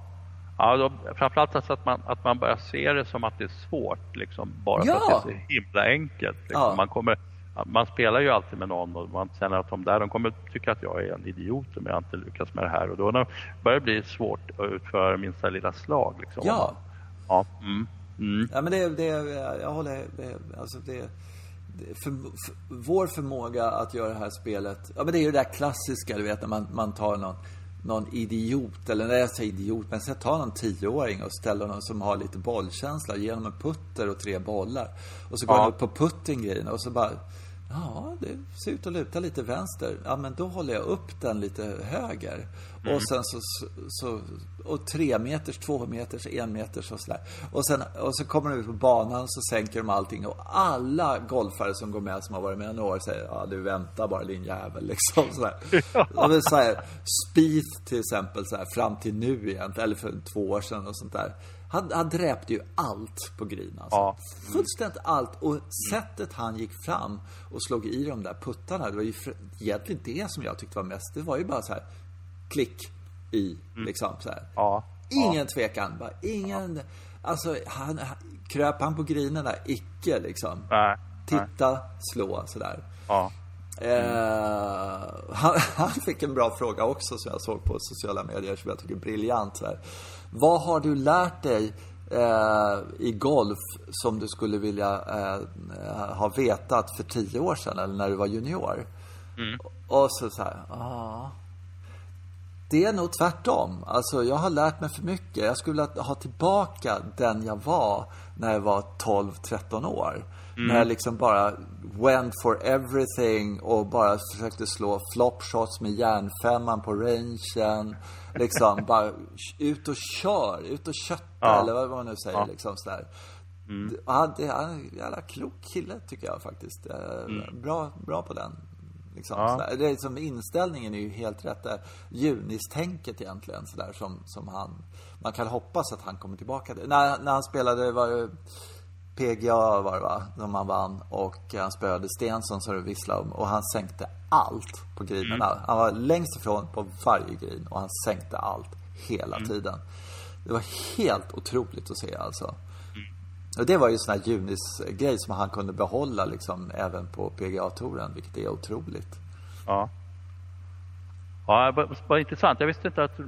Ja, då, framförallt alltså att man, att man börjar se det som att det är svårt, liksom, bara ja. för att det är så himla enkelt. Liksom. Ja. Man kommer man spelar ju alltid med någon och man känner att de där de kommer tycka att jag är en idiot om jag inte lyckas med det här och då börjar det bli svårt att utföra minsta lilla slag. Liksom. Ja. Ja. Mm. Mm. Ja men det, det, jag håller, det, alltså det, för, för, vår förmåga att göra det här spelet, ja men det är ju det där klassiska du vet när man, man tar någon, någon idiot, eller när jag säger idiot, men jag tar någon tioåring och ställer någon som har lite bollkänsla, ger honom en putter och tre bollar. Och så går ja. han upp på putten och så bara Ja, det ser ut att luta lite vänster. Ja, men då håller jag upp den lite höger. Mm. Och sen så, så, och tre meters, två meters, en meters och sådär. Och sen, och så kommer de ut på banan så sänker de allting. Och alla golfare som går med, som har varit med några år, säger ja du väntar bara din jävel liksom. Sådär. är så här, Spieth till exempel, så här, fram till nu egentligen, eller för två år sedan och sånt där. Han, han dräpte ju allt på green alltså. Ja. Fullständigt allt. Och sättet han gick fram och slog i de där puttarna, det var ju egentligen det som jag tyckte var mest. Det var ju bara så här klick i, mm. liksom så här. Ja. Ingen ja. tvekan, bara ingen. Ja. Alltså, han, kröp han på grinerna? Icke liksom. Nej. Titta, Nej. slå sådär. Ja. Eh, han, han, fick en bra fråga också som jag såg på sociala medier som jag tycker är briljant. Så här. Vad har du lärt dig eh, i golf som du skulle vilja eh, ha vetat för tio år sedan eller när du var junior? Mm. Och så så här, ah. Det är nog tvärtom. Alltså, jag har lärt mig för mycket. Jag skulle vilja ha tillbaka den jag var när jag var 12-13 år. Mm. När jag liksom bara went for everything och bara försökte slå flop shots med järnfemman på rangen. Liksom bara ut och kör, ut och kötta ja. eller vad man nu säger ja. liksom sådär. Mm. Han, det, han är en jävla klok kille tycker jag faktiskt. Mm. Bra, bra på den. Liksom, ja. Det är liksom, inställningen är ju helt rätt där. Junistänket egentligen sådär som, som han... Man kan hoppas att han kommer tillbaka. När, när han spelade, var det PGA var det va, som han vann. Och han spöade Stensson som du visslade om. Och han sänkte allt på grinerna. Mm. Han var längst ifrån på varje grin och han sänkte allt hela mm. tiden. Det var helt otroligt att se alltså. Mm. Och det var ju sån här Junis-grej som han kunde behålla liksom även på PGA-touren, vilket är otroligt. Ja. Ja, vad intressant. Jag visste inte att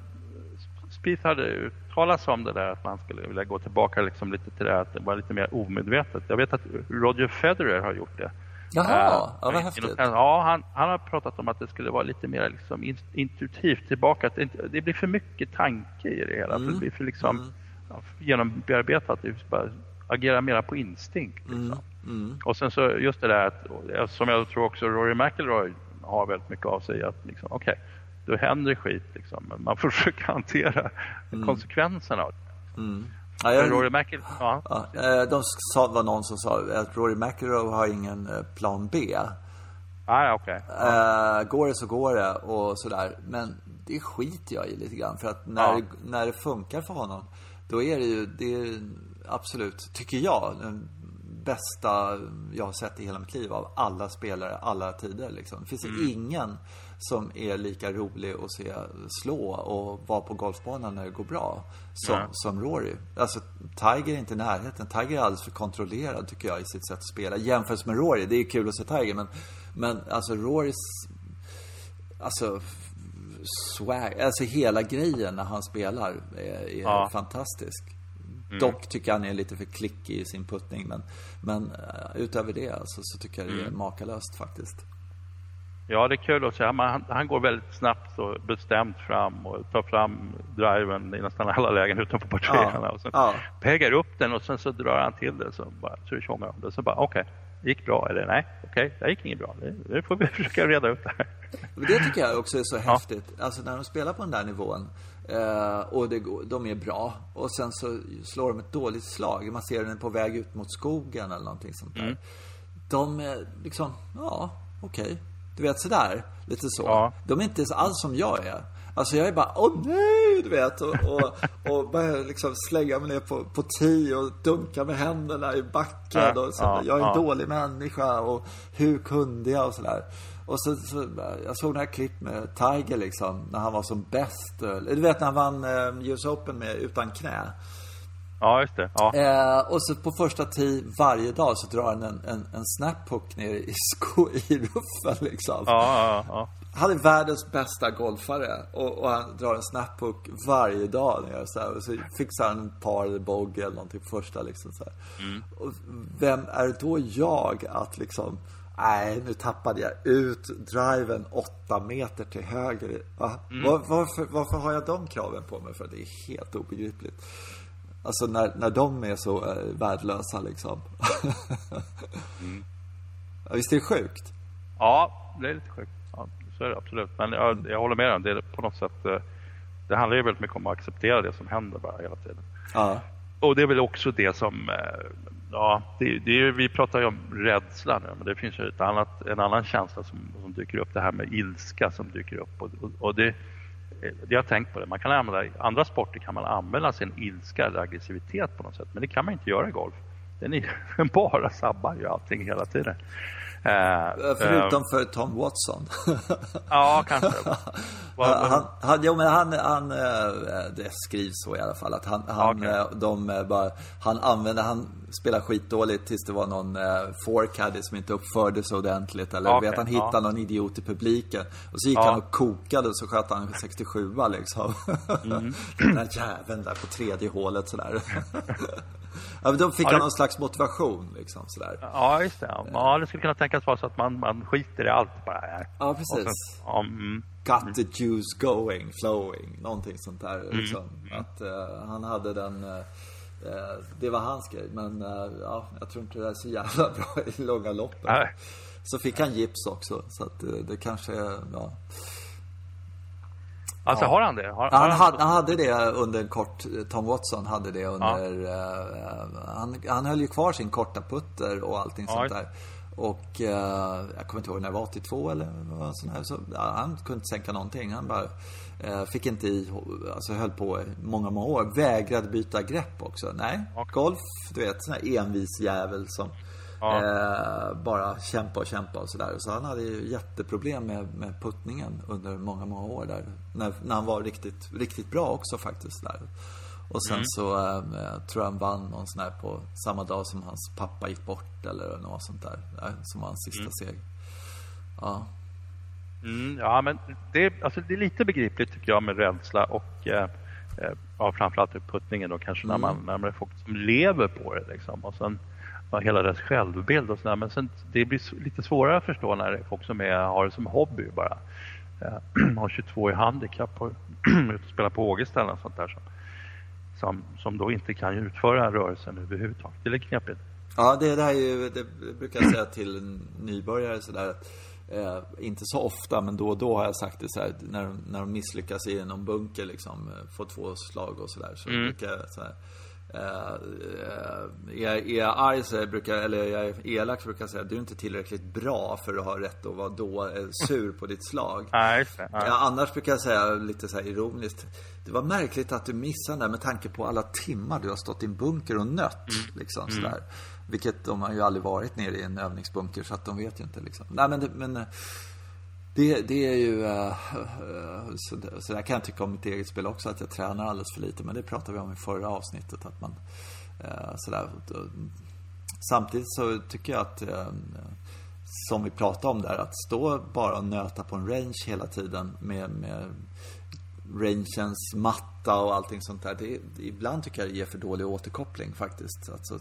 Spieth hade uttalat om det där att man skulle vilja gå tillbaka liksom lite till det att det var lite mer omedvetet. Jag vet att Roger Federer har gjort det. Jaha, uh, ja, vad häftigt. Ja, han, han har pratat om att det skulle vara lite mer liksom intuitivt tillbaka. Att det, det blir för mycket tanke i det hela. Mm. Det blir för liksom mm. ja, genombearbetat. Det bara agera mera på instinkt. Liksom. Mm. Mm. Och sen så just det där att, som jag tror också Rory McIlroy har väldigt mycket av sig att liksom, okay, då händer skit liksom. Man får försöka hantera mm. konsekvenserna av det. Mm. Ja, jag, Rory McIlroy, ja. ja. Eh, de sa, var någon som sa att Rory McIlroy har ingen eh, plan B. Ah, okay. Ja. Uh, går det så går det och sådär. Men det skiter jag i lite grann. För att när, ja. det, när det funkar för honom, då är det ju, det är absolut, tycker jag, den bästa jag har sett i hela mitt liv av alla spelare, alla tider. Liksom. Det finns mm. ingen som är lika rolig att se slå och vara på golfbanan när det går bra som, ja. som Rory. Alltså, Tiger är inte i närheten. Tiger är alldeles för kontrollerad tycker jag i sitt sätt att spela. Jämfört med Rory. Det är kul att se Tiger men, men alltså Rorys... Alltså swag, alltså hela grejen när han spelar är, är ja. fantastisk. Mm. Dock tycker jag han är lite för klickig i sin puttning men, men uh, utöver det alltså, så tycker jag det är mm. makalöst faktiskt. Ja, det är kul att se. Han, han går väldigt snabbt och bestämt fram och tar fram driven i nästan alla lägen utanför par ja, och sen ja. peggar upp den och sen så drar han till det så bara så tjongar om det. Så bara okej, okay, gick bra eller nej, okej, okay, det gick inget bra. Nu får vi försöka reda ut det här. Det tycker jag också är så häftigt. Alltså när de spelar på den där nivån eh, och det, de är bra och sen så slår de ett dåligt slag. Man ser den på väg ut mot skogen eller någonting sånt där. Mm. De är liksom, ja, okej. Okay du vet sådär, lite så. Ja. De är inte alls som jag är. Alltså jag är bara, åh nej, du vet. Och, och, och börjar liksom slänga mig ner på, på tio och dunka med händerna i backen. Och så, ja, jag är en dawlig människa och hur kunde jag och sådär. Och så, så, jag såg några klipp med Tiger liksom, när han var som bäst. Du vet när han vann eh, US Open med utan knä. Ja, just det. Ja. Eh, och så på första tee varje dag så drar han en, en, en snaphook ner i, sko, i ruffen liksom. Ja, ja, ja. Han är världens bästa golfare och, och han drar en snaphook varje dag ner så här. Och så fixar han en par eller bogey eller någonting på första liksom så mm. Och vem är då jag att liksom Nej, nu tappade jag ut driven åtta meter till höger. Va? Mm. Var, varför, varför har jag de kraven på mig? För det är helt obegripligt. Alltså när, när de är så äh, värdelösa liksom. mm. Visst är det sjukt? Ja, det är lite sjukt. Ja, så är det absolut. Men jag, jag håller med dig. Det är på något sätt... Eh, det handlar ju väldigt mycket om att acceptera det som händer bara hela tiden. Ja. Och det är väl också det som... Eh, ja, det, det är, vi pratar ju om rädsla nu, men det finns ju ett annat, en annan känsla som, som dyker upp. Det här med ilska som dyker upp. Och, och det, Eh, jag har tänkt på det. Man kan använda, I andra sporter kan man använda sin ilska eller aggressivitet på något sätt. Men det kan man inte göra i golf. Den är bara sabbar ju allting hela tiden. Uh, Förutom uh, för Tom Watson. ja, kanske. han, han, jo, men han, han, eh, det skrivs så i alla fall. Att han, han, okay. de bara, han använde, han spelade skitdåligt tills det var någon forecaddy som inte uppförde sig ordentligt. Eller okay, vet han hittade ja. någon idiot i publiken. Och så gick ja. han och kokade och så sköt han 67 liksom. Mm. Den där jäveln där på tredje hålet sådär. Ja, men då fick ja, han någon slags motivation liksom sådär. Ja, just det. Ja, det skulle kunna tänkas vara så att man, man skiter i allt bara. Ja, precis. Sen, um, Got the juice going, flowing, någonting sånt där. Mm. Liksom. Mm. Att uh, han hade den uh, det var hans grej, men ja, jag tror inte det är så jävla bra i långa loppet. Så fick han gips också, så att det kanske ja. Alltså ja. har han det? Har, han, han, hade, han, hade, det under en kort, Tom Watson hade det under, ja. uh, han, han höll ju kvar sin korta putter och allting ja. sånt där. Och uh, jag kommer inte ihåg när det var, 82 eller vad sånt här. Så, ja, han kunde inte sänka någonting. Han bara uh, fick inte i, alltså höll på många, många år. Vägrade byta grepp också. Nej, golf, du vet, sån här envis jävel som Ja. Eh, bara kämpa och kämpa och sådär. Så han hade ju jätteproblem med, med puttningen under många, många år där. När, när han var riktigt, riktigt bra också faktiskt där. Och sen mm. så eh, tror jag han vann någon sån här på samma dag som hans pappa gick bort eller något sånt där. Som var hans sista mm. seger. Ja. Mm, ja, men det, alltså, det är lite begripligt tycker jag med rädsla och eh, eh ja, framförallt puttningen då kanske när mm. man, när man är folk som lever på det liksom. Och sen, hela deras självbild och sådär. Men sen, det blir lite svårare att förstå när det är folk som är, har det som hobby bara. Eh, har 22 i handikapp och spelar på Ågesta eller sånt där. Som, som, som då inte kan utföra rörelsen överhuvudtaget. Det är lite knepigt. Ja, det, det, här är ju, det brukar jag säga till nybörjare sådär. Eh, inte så ofta, men då och då har jag sagt det så här, när, de, när de misslyckas i någon bunker liksom, eh, får två slag och sådär. Så, så mm. brukar jag så här, Uh, är, är jag arg så brukar, eller jag är elak så brukar jag säga att du är inte tillräckligt bra för att ha rätt att vara då, eh, sur på ditt slag. Ja, annars brukar jag säga lite så här ironiskt. Det var märkligt att du missade där med tanke på alla timmar du har stått i en bunker och nött. Mm. Liksom, mm. sådär. Vilket de har ju aldrig varit nere i en övningsbunker så att de vet ju inte liksom. Nej men, men det, det är ju... Uh, så, så där kan jag tycka om mitt eget spel också, att jag tränar alldeles för lite. Men det pratade vi om i förra avsnittet. Att man, uh, sådär, samtidigt så tycker jag att, uh, som vi pratade om där, att stå bara och nöta på en range hela tiden med, med rangens matta och allting sånt där. Det, ibland tycker jag det ger för dålig återkoppling faktiskt. Alltså,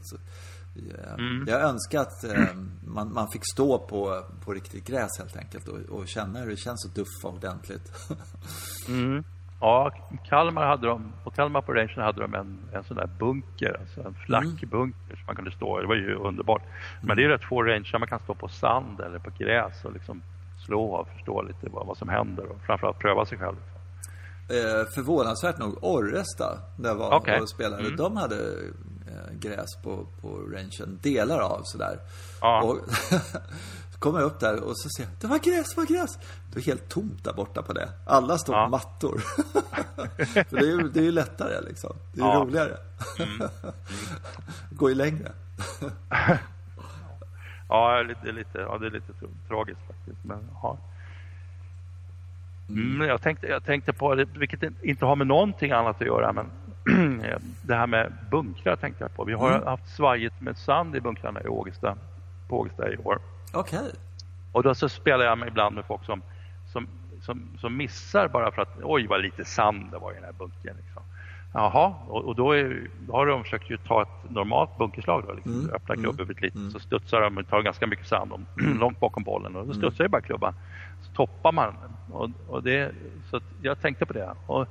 Mm. Jag önskar att eh, man, man fick stå på, på riktigt gräs helt enkelt och, och känna hur det känns att duffa ordentligt. mm. Ja, Kalmar hade de, på Kalmar på Rangen hade de en, en sån där bunker, alltså en flackbunker mm. som man kunde stå i. Det var ju underbart. Men det är rätt få ranger man kan stå på sand eller på gräs och liksom slå och förstå lite vad, vad som händer och framförallt pröva sig själv. Eh, förvånansvärt nog Orresta, där jag var okay. och spelade, mm. de hade gräs på, på rangen, delar av sådär. Ja. Och så kommer jag upp där och så ser jag, det var gräs, det var gräs. Det är helt tomt där borta på det. Alla står ja. på mattor. För det är ju det är lättare liksom. Det är ja. roligare. Mm. Mm. Går ju längre. ja, det är lite, ja, det är lite tragiskt faktiskt. Men, ja. Mm. jag, tänkte, jag tänkte på vilket inte har med någonting annat att göra, men det här med bunkrar tänkte jag på. Vi har mm. haft svajigt med sand i bunkrarna i Ågesta, på Ågesta i år. Okej. Okay. Och då så spelar jag mig ibland med folk som, som, som, som missar bara för att oj vad lite sand det var i den här bunkern. Liksom. Jaha, och, och då, är, då, har de försökt ju ta ett normalt bunkerslag då, liksom, mm. öppna klubban mm. lite mm. så studsar de och tar ganska mycket sand om, långt bakom bollen och då mm. studsar ju bara klubban. Så toppar man och, och det, så jag tänkte på det. Och,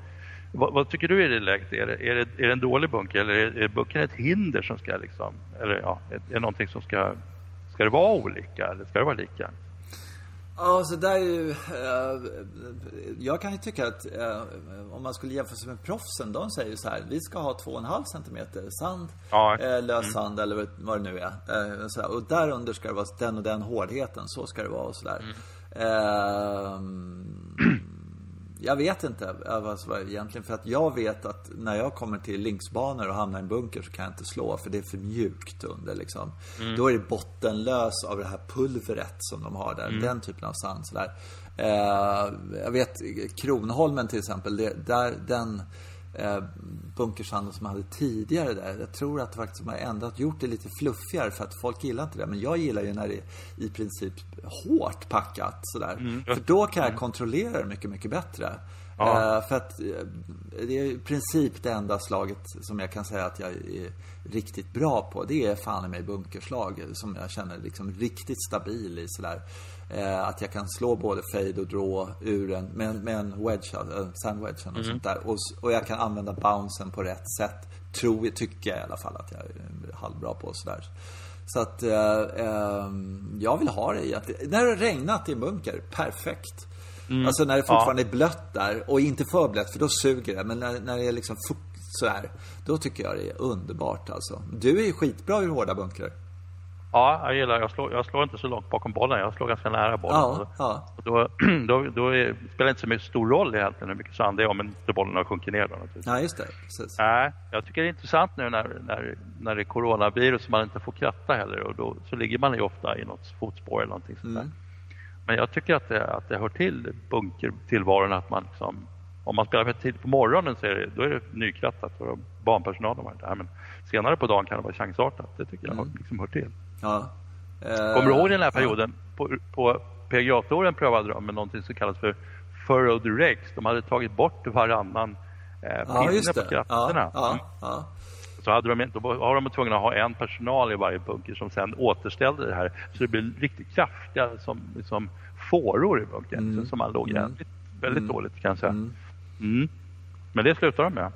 vad, vad, tycker du i det läget? Är det, är, det, är det en dålig bunker eller är, är bunkern ett hinder som ska liksom, eller ja, är det någonting som ska, ska det vara olika eller ska det vara lika? Ja, så där är ju... Uh, jag kan ju tycka att uh, om man skulle jämföra sig med proffsen, de säger ju så här, vi ska ha 2,5 cm sand, ja. uh, lös mm. sand eller vad det nu är. Uh, så och där under ska det vara den och den hårdheten, så ska det vara och sådär. Mm. Jag vet inte alltså, egentligen. För att jag vet att när jag kommer till linksbanor och hamnar i en bunker så kan jag inte slå. För det är för mjukt under liksom. Mm. Då är det bottenlös av det här pulvret som de har där. Mm. Den typen av sand. Eh, jag vet Kronholmen till exempel. Det, där, den eh, bunkersanden som jag hade tidigare där. Jag tror att faktiskt de har ändrat, gjort det lite fluffigare för att folk gillar inte det. Men jag gillar ju när det är i princip hårt packat sådär. Mm. För då kan jag kontrollera det mycket, mycket bättre. Ja. Uh, för att uh, det är i princip det enda slaget som jag kan säga att jag är riktigt bra på. Det är fan i mig bunkerslag som jag känner liksom riktigt stabil i sådär. Eh, att jag kan slå både fade och draw ur en, med, med en wedge, en sandwedge och mm. sånt där. Och, och jag kan använda bouncen på rätt sätt. Tror, tycker jag i alla fall att jag är halvbra på sådär. Så att eh, eh, jag vill ha det i att, när det har regnat i en bunker, perfekt. Mm. Alltså när det fortfarande ja. är blött där och inte för blött för då suger det. Men när, när det är liksom sådär, då tycker jag det är underbart alltså. Du är ju skitbra i hårda bunkrar. Ja, jag gillar jag slår, jag slår inte så långt bakom bollen. Jag slår ganska nära bollen. Ja, ja. Och då, då, då är, spelar det inte så mycket stor roll egentligen hur mycket sand det är om inte bollen har sjunkit ner. Då, naturligtvis. Ja, just det. Precis. Nej, jag tycker det är intressant nu när, när, när det är coronavirus och man inte får kratta heller. Och då, så ligger man ju ofta i något fotspår eller någonting sånt mm. Men jag tycker att det, att det hör till bunkertillvaron att man liksom, om man spelar för tidigt på morgonen så är det, då är det nykrattat och barnpersonalen har varit där. Men senare på dagen kan det vara chansartat. Det tycker jag mm. liksom hör till. Ja. Kommer du ihåg den här perioden? Ja. På, på PGA-touren prövade de med någonting som kallas för furrowed regs. De hade tagit bort varannan eh, pinne ja, på krafterna. Ja, mm. ja, Så hade de, då var de tvungna att ha en personal i varje bunker som sen återställde det här. Så det blev riktigt kraftiga som liksom, fåror i bunkern. Mm. Som man låg. Mm. Väldigt mm. dåligt kan jag säga. Mm. mm. Men det slutade de med.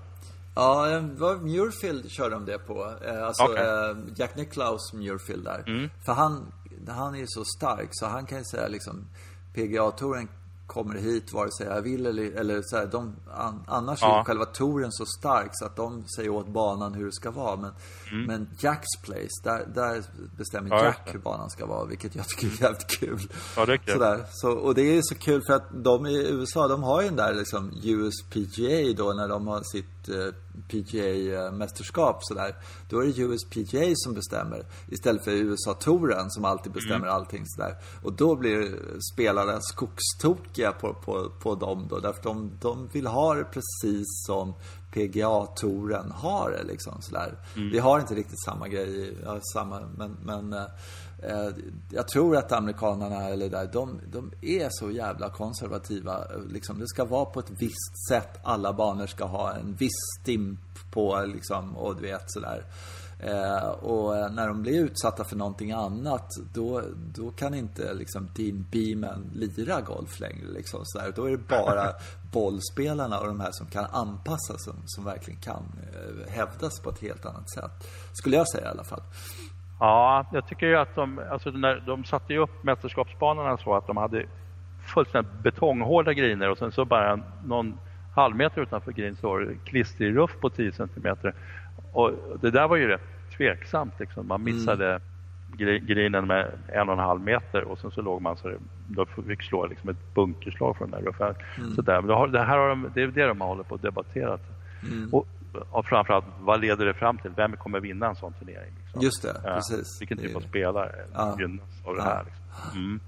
Ja, vad Muirfield körde de det på. Eh, alltså okay. Eh, Jack Nicklaus Muirfield där. Mm. För han, han är ju så stark så han kan ju säga liksom PGA-touren kommer hit vare sig jag vill eller, eller så här, de, an, annars ja. är själva touren så stark så att de säger åt banan hur det ska vara. Men, mm. men Jacks place, där, där bestämmer ja, Jack hur banan ska vara, vilket jag tycker är jävligt kul. Ja, det är kul. Sådär. Så, och det är så kul för att de i USA, de har ju den där liksom USPGA då när de har sitt eh, PGA-mästerskap sådär. Då är det USPGA som bestämmer istället för USA-touren som alltid bestämmer mm. allting sådär. Och då blir spelarna skogstokiga på, på, på dem då. Därför de, de vill ha det precis som PGA-touren har det liksom sådär. Mm. Vi har inte riktigt samma grej, ja, samma, men, men Eh, jag tror att amerikanerna, eller där, de, de är så jävla konservativa. Liksom, det ska vara på ett visst sätt. Alla banor ska ha en viss stimp på, liksom, och du vet sådär. Eh, och när de blir utsatta för någonting annat, då, då kan inte liksom Dean Beeman lira golf längre. Liksom, sådär. Då är det bara bollspelarna och de här som kan anpassa sig, som, som verkligen kan eh, hävdas på ett helt annat sätt. Skulle jag säga i alla fall. Ja, jag tycker ju att de, alltså när de satte upp mästerskapsbanorna så att de hade fullständigt betonghårda griner och sen så bara någon halvmeter utanför green så var det klistrig ruff på 10 centimeter. Och det där var ju rätt tveksamt liksom. Man missade mm. grinen med en och en halv meter och sen så låg man så då fick slå liksom ett bunkerslag från den där ruffen. Mm. Så där. Men det, här har de, det är det de hållit på och debatterat. Mm. Och och framförallt vad leder det fram till? Vem kommer vinna en sån turnering? Liksom? Just det, ja, precis. Vilken typ av spelare ja. gynnas av det här? Liksom. Mm.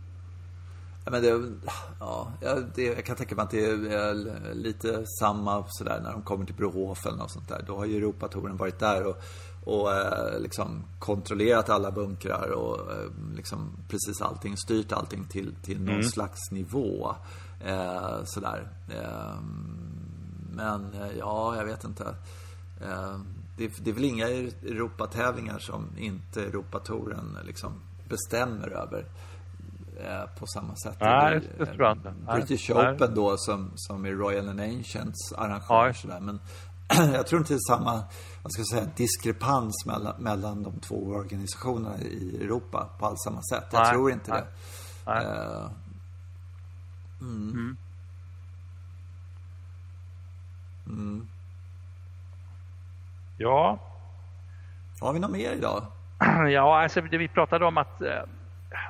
Ja, men det, ja, det, jag kan tänka mig att det är lite samma sådär när de kommer till Brohof eller något sånt där. Då har ju Europatouren varit där och, och eh, liksom kontrollerat alla bunkrar och eh, liksom precis allting, styrt allting till, till någon mm. slags nivå. Eh, sådär. Eh, men eh, ja, jag vet inte. Eh, det, det är väl inga Europatävlingar som inte Europatouren liksom bestämmer över på samma sätt. Nej, det, tror jag inte. British Nej. Open då som, som är Royal and Ancients arrangemang. Ja. Men jag tror inte det är samma vad ska jag säga, diskrepans mellan, mellan de två organisationerna i Europa på alls samma sätt. Jag Nej. tror inte det. Nej. Uh, mm. Mm. Mm. Ja. Har vi något mer idag? Ja, alltså vi pratade om att eh,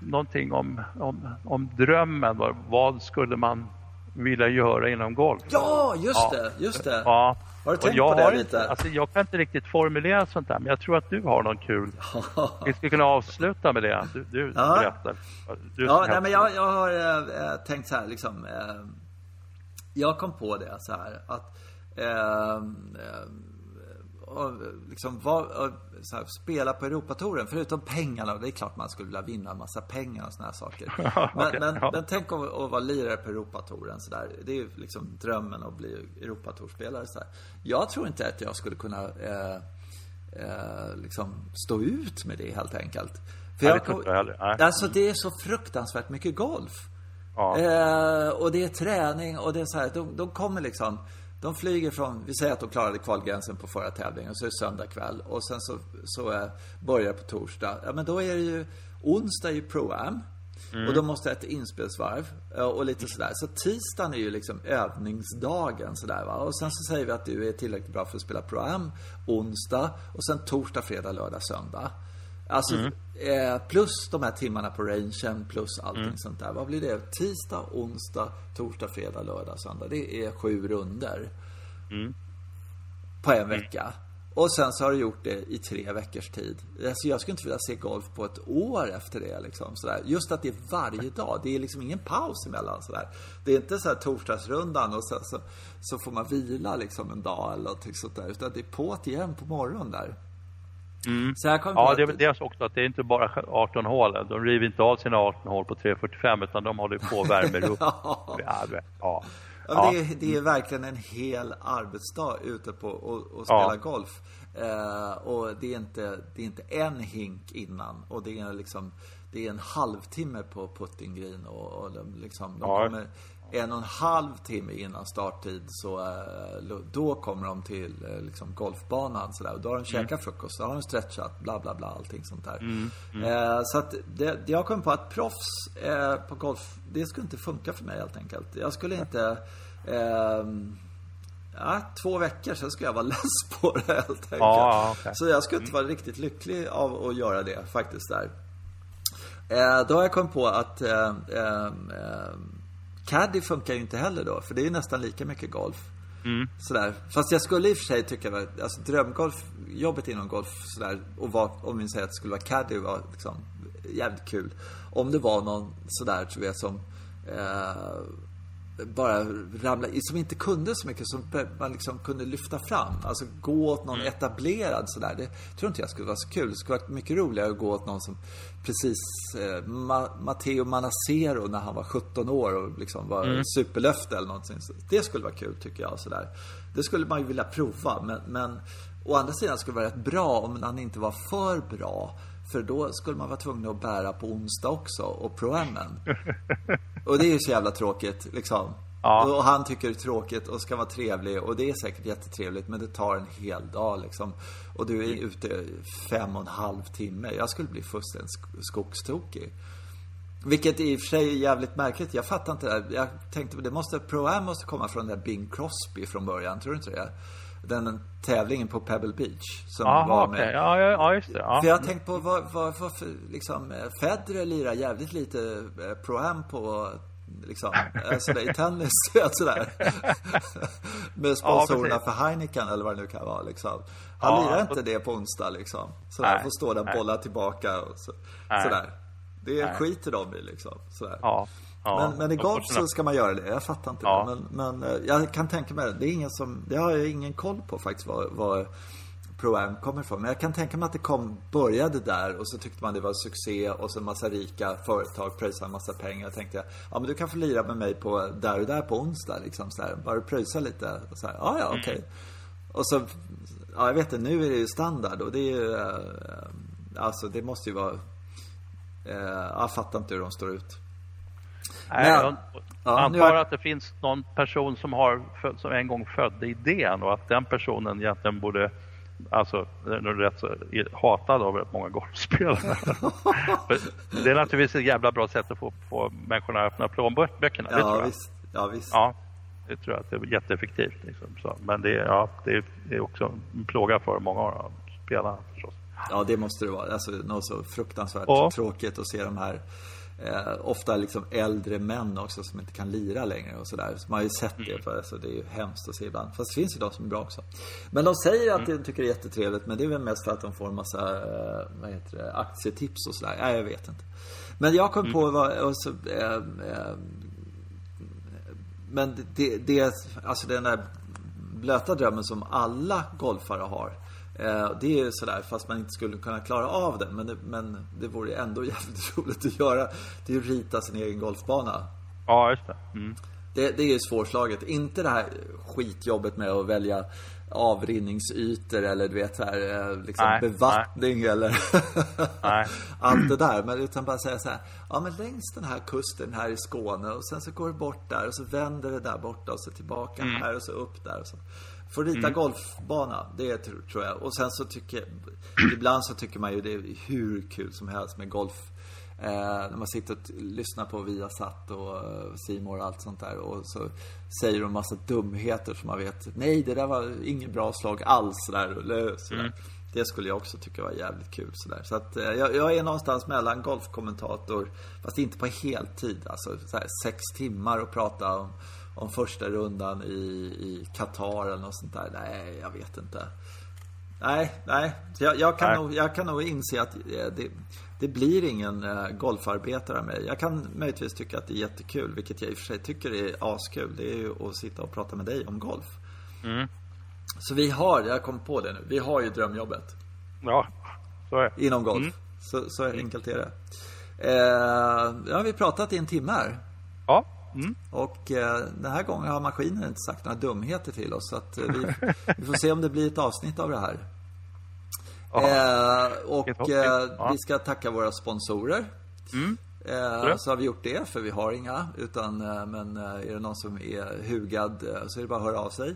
någonting om, om, om drömmen. Vad, vad skulle man vilja göra inom golf? Ja, just ja. det, just det. Ja. Har du tänkt på det lite? Alltså jag kan inte riktigt formulera sånt där, men jag tror att du har någon kul. vi skulle kunna avsluta med det. Du, du ja. berättar. Du ja, nej, men jag, jag har äh, tänkt så här liksom. Äh, jag kom på det så här att äh, och liksom var, och här, spela på Europatouren. Förutom pengarna, det är klart man skulle vilja vinna en massa pengar och såna här saker. Men, okay, men, ja. men, tänk att, att vara lirare på Europatouren sådär. Det är ju liksom drömmen att bli Europatourspelare så Jag tror inte att jag skulle kunna eh, eh, liksom stå ut med det helt enkelt. För jag, jag, jag Alltså det är så fruktansvärt mycket golf. Ja. Eh, och det är träning och det är så här, de, de kommer liksom de flyger från, vi säger att de klarade kvalgränsen på förra tävlingen och så är det söndag kväll och sen så, så äh, börjar på torsdag. Ja men då är det ju, onsdag är ju Pro-Am. Mm. Och då måste jag ett inspelsvarv och lite sådär. Så tisdagen är ju liksom övningsdagen sådär va. Och sen så säger vi att du är tillräckligt bra för att spela Pro-Am onsdag och sen torsdag, fredag, lördag, söndag. Alltså, mm. Eh, plus de här timmarna på rangen, plus allting mm. sånt där. Vad blir det? Tisdag, onsdag, torsdag, fredag, lördag, söndag. Det är sju runder mm. På en vecka. Och sen så har du gjort det i tre veckors tid. Alltså jag skulle inte vilja se golf på ett år efter det. Liksom, sådär. Just att det är varje dag. Det är liksom ingen paus emellan. Sådär. Det är inte så här torsdagsrundan och sen så, så får man vila liksom en dag eller något sånt där. Utan det är på igen på morgonen där. Mm. Så här ja, det, är också att det är inte bara 18 hål. De river inte av sina 18 hål på 3.45 utan de håller på och värmer upp. ja. Ja, ja. Det, är, det är verkligen en hel arbetsdag ute på och, spela golf. Eh, och det är, inte, det är inte en hink innan. Och det är liksom det är en halvtimme på putting green och, och de, liksom, de kommer en och en halv timme innan starttid så eh, då kommer de till eh, liksom golfbanan sådär. Och då har de käkat mm. frukost, då har de stretchat, bla bla bla, allting sånt där. Mm. Mm. Eh, så att det, jag kom på att proffs på golf, det skulle inte funka för mig helt enkelt. Jag skulle inte eh, Ja, två veckor, sen skulle jag vara less på det helt enkelt. Ja, okay. Så jag skulle inte vara riktigt lycklig av att göra det faktiskt där. Eh, då har jag kommit på att eh, eh, Caddy funkar ju inte heller då, för det är ju nästan lika mycket golf. Mm. Sådär. Fast jag skulle i och för sig tycka att alltså, drömgolf, jobbet inom golf sådär, och var, om vi säger att det skulle vara caddy var liksom jävligt kul. Om det var någon sådär, tror jag, som eh, bara ramla som inte kunde så mycket som man liksom kunde lyfta fram. Alltså gå åt någon mm. etablerad sådär. Det tror inte jag skulle vara så kul. Det skulle vara mycket roligare att gå åt någon som precis eh, Ma Matteo Manacero när han var 17 år och liksom var mm. superlöfte eller någonting. Det skulle vara kul tycker jag. Sådär. Det skulle man ju vilja prova. Men, men å andra sidan skulle det vara rätt bra om han inte var för bra. För då skulle man vara tvungen att bära på onsdag också och proamen. Och det är ju så jävla tråkigt liksom. Ja. Och han tycker det är tråkigt och ska vara trevlig och det är säkert jättetrevligt men det tar en hel dag liksom. Och du är ute fem och en halv timme. Jag skulle bli fullständigt skogstokig. Vilket i och för sig är jävligt märkligt. Jag fattar inte det här. Jag tänkte det måste, Pro måste komma från den där Bing Crosby från början. Tror du inte det? Den tävlingen på Pebble Beach. Som Aha, var med. Okay. Ja, ja, just det. Ja. För jag har tänkt på varför var, liksom Federer lirar jävligt lite eh, Pro-Am på liksom, sådär, i tennis, sådär. Med sponsorerna ja, för Heineken eller vad det nu kan vara liksom. Han ja, lirar inte det på onsdag liksom. Sådär, nej, får stå där och bolla tillbaka och så, sådär. Det skiter de i liksom. Sådär. Ja. Ja, men, men i golf så ska man göra det. Jag fattar inte ja. det. Men, men jag kan tänka mig det. Det är ingen som, det har jag ingen koll på faktiskt vad, vad Pro-Am kommer ifrån. Men jag kan tänka mig att det kom, började där och så tyckte man det var succé och så en massa rika företag pröjsade en massa pengar. Jag tänkte, ja men du kan få lira med mig på där och där på onsdag liksom så här. Bara du pröjsar lite. Och så här, ja ja okej. Okay. Mm. Och så, ja jag vet inte, nu är det ju standard och det är ju, äh, alltså det måste ju vara, äh, jag fattar inte hur de står ut. Nej, jag ja, antar att det finns någon person som, har, som en gång födde idén och att den personen egentligen borde Alltså, den är rätt så hatad av rätt många golfspelare. det är naturligtvis ett jävla bra sätt att få, få människorna att öppna plånböckerna. Ja, visst. Ja, visst. Ja, det tror jag att det är jätteeffektivt. Liksom. Så, men det, ja, det är också en plåga för många av spelarna förstås. Ja, det måste det vara. Alltså, något så fruktansvärt ja. tråkigt att se de här Eh, ofta liksom äldre män också som inte kan lira längre och sådär. Så man har ju sett det, mm. för alltså, det är ju hemskt att se ibland. Fast det finns ju de som är bra också. Men de säger att mm. de tycker det är jättetrevligt, men det är väl mest för att de får en massa eh, vad heter det, aktietips och sådär. Nej, jag vet inte. Men jag kom mm. på vad, så, eh, eh, men det, det, alltså den där blöta drömmen som alla golfare har det är ju sådär fast man inte skulle kunna klara av det. Men det, men det vore ändå jävligt roligt att göra. Det är att rita sin egen golfbana. Ja, just det. Mm. Det, det är ju svårslaget. Inte det här skitjobbet med att välja avrinningsytor eller du vet här, eh, liksom nej, bevattning nej. eller allt det där. Men utan bara säga så här, ja men längs den här kusten här i Skåne och sen så går det bort där och så vänder det där borta och så tillbaka mm. här och så upp där och så. Får rita mm. golfbana, det tror jag. Och sen så tycker ibland så tycker man ju det är hur kul som helst med golf. Eh, när man sitter och lyssnar på Viasat och uh, Simor och allt sånt där. Och så säger de massa dumheter som man vet. Nej, det där var inget bra slag alls. Sådär, sådär. Mm. Det skulle jag också tycka var jävligt kul. Sådär. Så att, eh, jag, jag, är någonstans mellan golfkommentator, fast inte på heltid. Alltså såhär, sex timmar och prata om om första rundan i, i Qatar eller något sånt där. Nej, jag vet inte. Nej, nej. Jag, jag, kan, nej. Nog, jag kan nog inse att eh, det, det blir ingen eh, golfarbetare av mig. Jag kan möjligtvis tycka att det är jättekul, vilket jag i och för sig tycker är askul. Det är ju att sitta och prata med dig om golf. Mm. Så vi har, jag kom på det nu, vi har ju drömjobbet. Ja, så är det. Inom golf. Mm. Så, så enkelt är det. Eh, ja, vi har pratat i en timme här. Ja. Mm. Och eh, den här gången har maskinen inte sagt några dumheter till oss. Så att, eh, vi, vi, får se om det blir ett avsnitt av det här. Eh, och eh, vi ska tacka våra sponsorer. Mm. Eh, så har vi gjort det, för vi har inga. Utan, eh, men är det någon som är hugad så är det bara att höra av sig.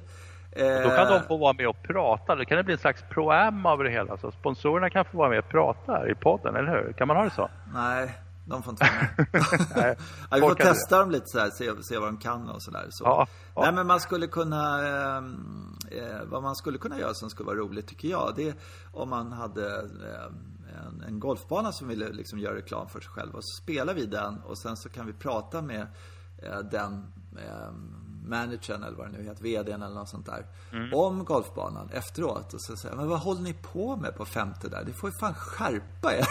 Då kan de få vara med och prata. Då kan det bli en slags pro-am av det hela. Så sponsorerna kan få vara med och prata i podden, eller hur? Kan man ha det så? Nej, de får inte med. ja, vi får testa dem lite så här, se, se vad de kan och sådär. Så. Ja, ja. Nej men man skulle kunna, ehm, eh, vad man skulle kunna göra som skulle vara roligt tycker jag, det är om man hade eh, en, en, golfbana som ville liksom göra reklam för sig själv. Och så spelar vi den och sen så kan vi prata med eh, den ehm, managern eller vad det nu heter, VDn eller något sånt där. Mm. Om golfbanan efteråt. Och så säger men vad håller ni på med på femte där? Det får ju fan skärpa er.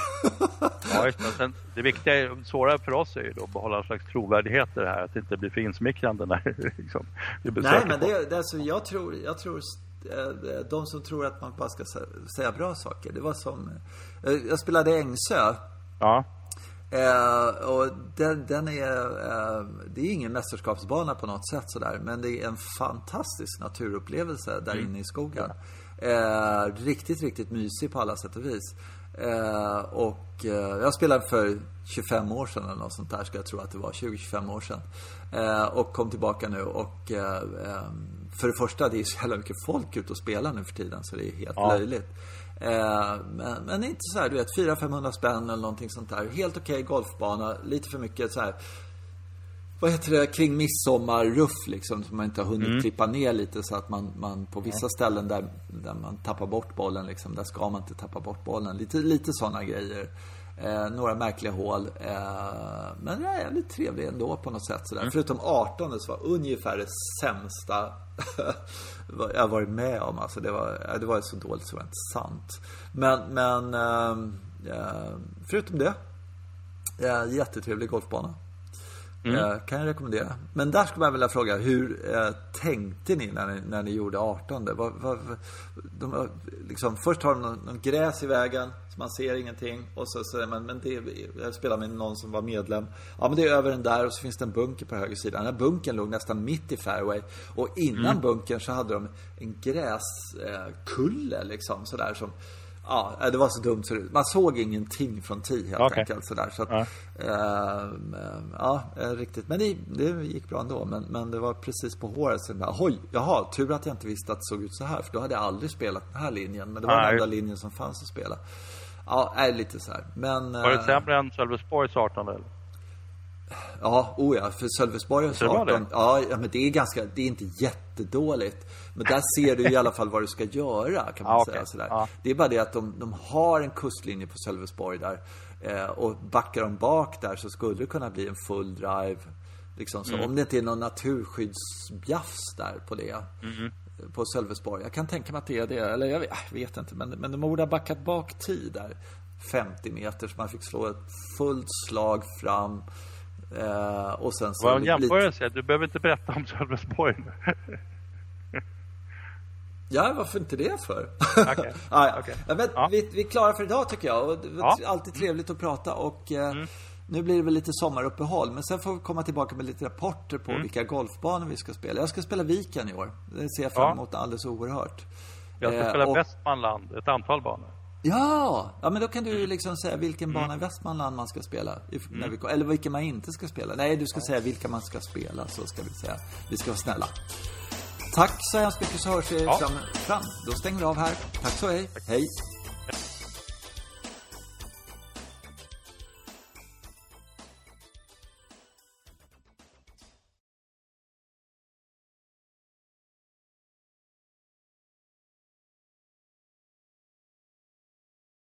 ja, just det. Sen, det viktiga, svåra för oss är ju då att behålla en slags trovärdighet i det här. Att det inte blir för insmickrande när liksom, vi Nej, men det, det, alltså, jag tror, jag tror eh, de som tror att man bara ska säga bra saker. Det var som, eh, jag spelade Ängsö. Ja. Eh, och den, den är, eh, det är ingen mästerskapsbana på något sätt sådär. Men det är en fantastisk naturupplevelse där mm. inne i skogen. Eh, riktigt, riktigt mysig på alla sätt och vis. Eh, och eh, jag spelade för 25 år sedan eller något sånt där, ska jag tro att det var. 20-25 år sedan. Eh, och kom tillbaka nu och för det första, det är så jävla mycket folk ute och spelar nu för tiden så det är helt ja. löjligt. Eh, men, men inte så här, du vet, 400-500 spänn eller någonting sånt där. Helt okej okay, golfbana, lite för mycket så här vad heter det, kring midsommarruff liksom. Så man inte har hunnit mm. klippa ner lite så att man, man på vissa ställen där, där man tappar bort bollen liksom, där ska man inte tappa bort bollen. Lite, lite sådana grejer. Eh, några märkliga hål. Eh, men det är jävligt trevligt ändå på något sätt sådär. Mm. Förutom 18 så var ungefär det sämsta jag varit med om. Alltså det var, det var så dåligt så det var inte sant. Men, men eh, förutom det. Eh, jättetrevlig golfbana. Mm. Eh, kan jag rekommendera. Men där skulle jag vilja fråga, hur eh, tänkte ni när, ni när ni gjorde 18? Vad, vad, de, liksom, först har de någon, någon, gräs i vägen, så man ser ingenting. Och så säger man, men det, jag spelar med någon som var medlem. Ja, men det är över den där och så finns det en bunker på höger sida. Den här bunkern låg nästan mitt i fairway. Och innan mm. bunkern så hade de en gräskulle eh, liksom, sådär som Ja, det var så dumt så Man såg ingenting från tee helt okay. enkelt. Sådär. Så att, ja. Eh, ja, riktigt. Men det, det, gick bra ändå. Men, men det var precis på håret. Så bara, Oj, jaha, tur att jag inte visste att det såg ut så här. För då hade jag aldrig spelat den här linjen. Men det var Nej. den enda linjen som fanns att spela. Ja, är lite så här. Men, var det eh, sämre än Sölvesborgs 18 eller? Ja, oh ja, för Sölvesborgs 18. Ja, men det är ganska, det är inte jättedåligt. Men där ser du i alla fall vad du ska göra, kan man ah, säga. Okay. Sådär. Ah. Det är bara det att de, de har en kustlinje på Sölvesborg där. Eh, och backar de bak där så skulle det kunna bli en full drive. Liksom, så mm. Om det inte är någon naturskyddsbjafs där på det. Mm. På Sölvesborg. Jag kan tänka mig att det är det. Eller jag vet, jag vet inte. Men, men de borde ha backat bak tid där. 50 meter så man fick slå ett fullt slag fram. Eh, och sen så... Vad en jämförelse. Du behöver inte berätta om Sölvesborg nu. Ja, varför inte det för? Okay. ah, ja. Okay. Ja, men ja. Vi, vi är klara för idag tycker jag. Och det var alltid trevligt att prata och eh, mm. nu blir det väl lite sommaruppehåll. Men sen får vi komma tillbaka med lite rapporter på mm. vilka golfbanor vi ska spela. Jag ska spela Viken i år. Det ser jag fram emot alldeles oerhört. Jag ska spela eh, och... Västmanland, ett antal banor. Ja, ja men då kan du liksom säga vilken mm. bana i Västmanland man ska spela. När vi, eller vilken man inte ska spela. Nej, du ska säga vilka man ska spela, så ska vi säga. Vi ska vara snälla. Tack så hemskt mycket så hörs vi ja. fram, fram. Då stänger vi av här. Tack så hej. Hej.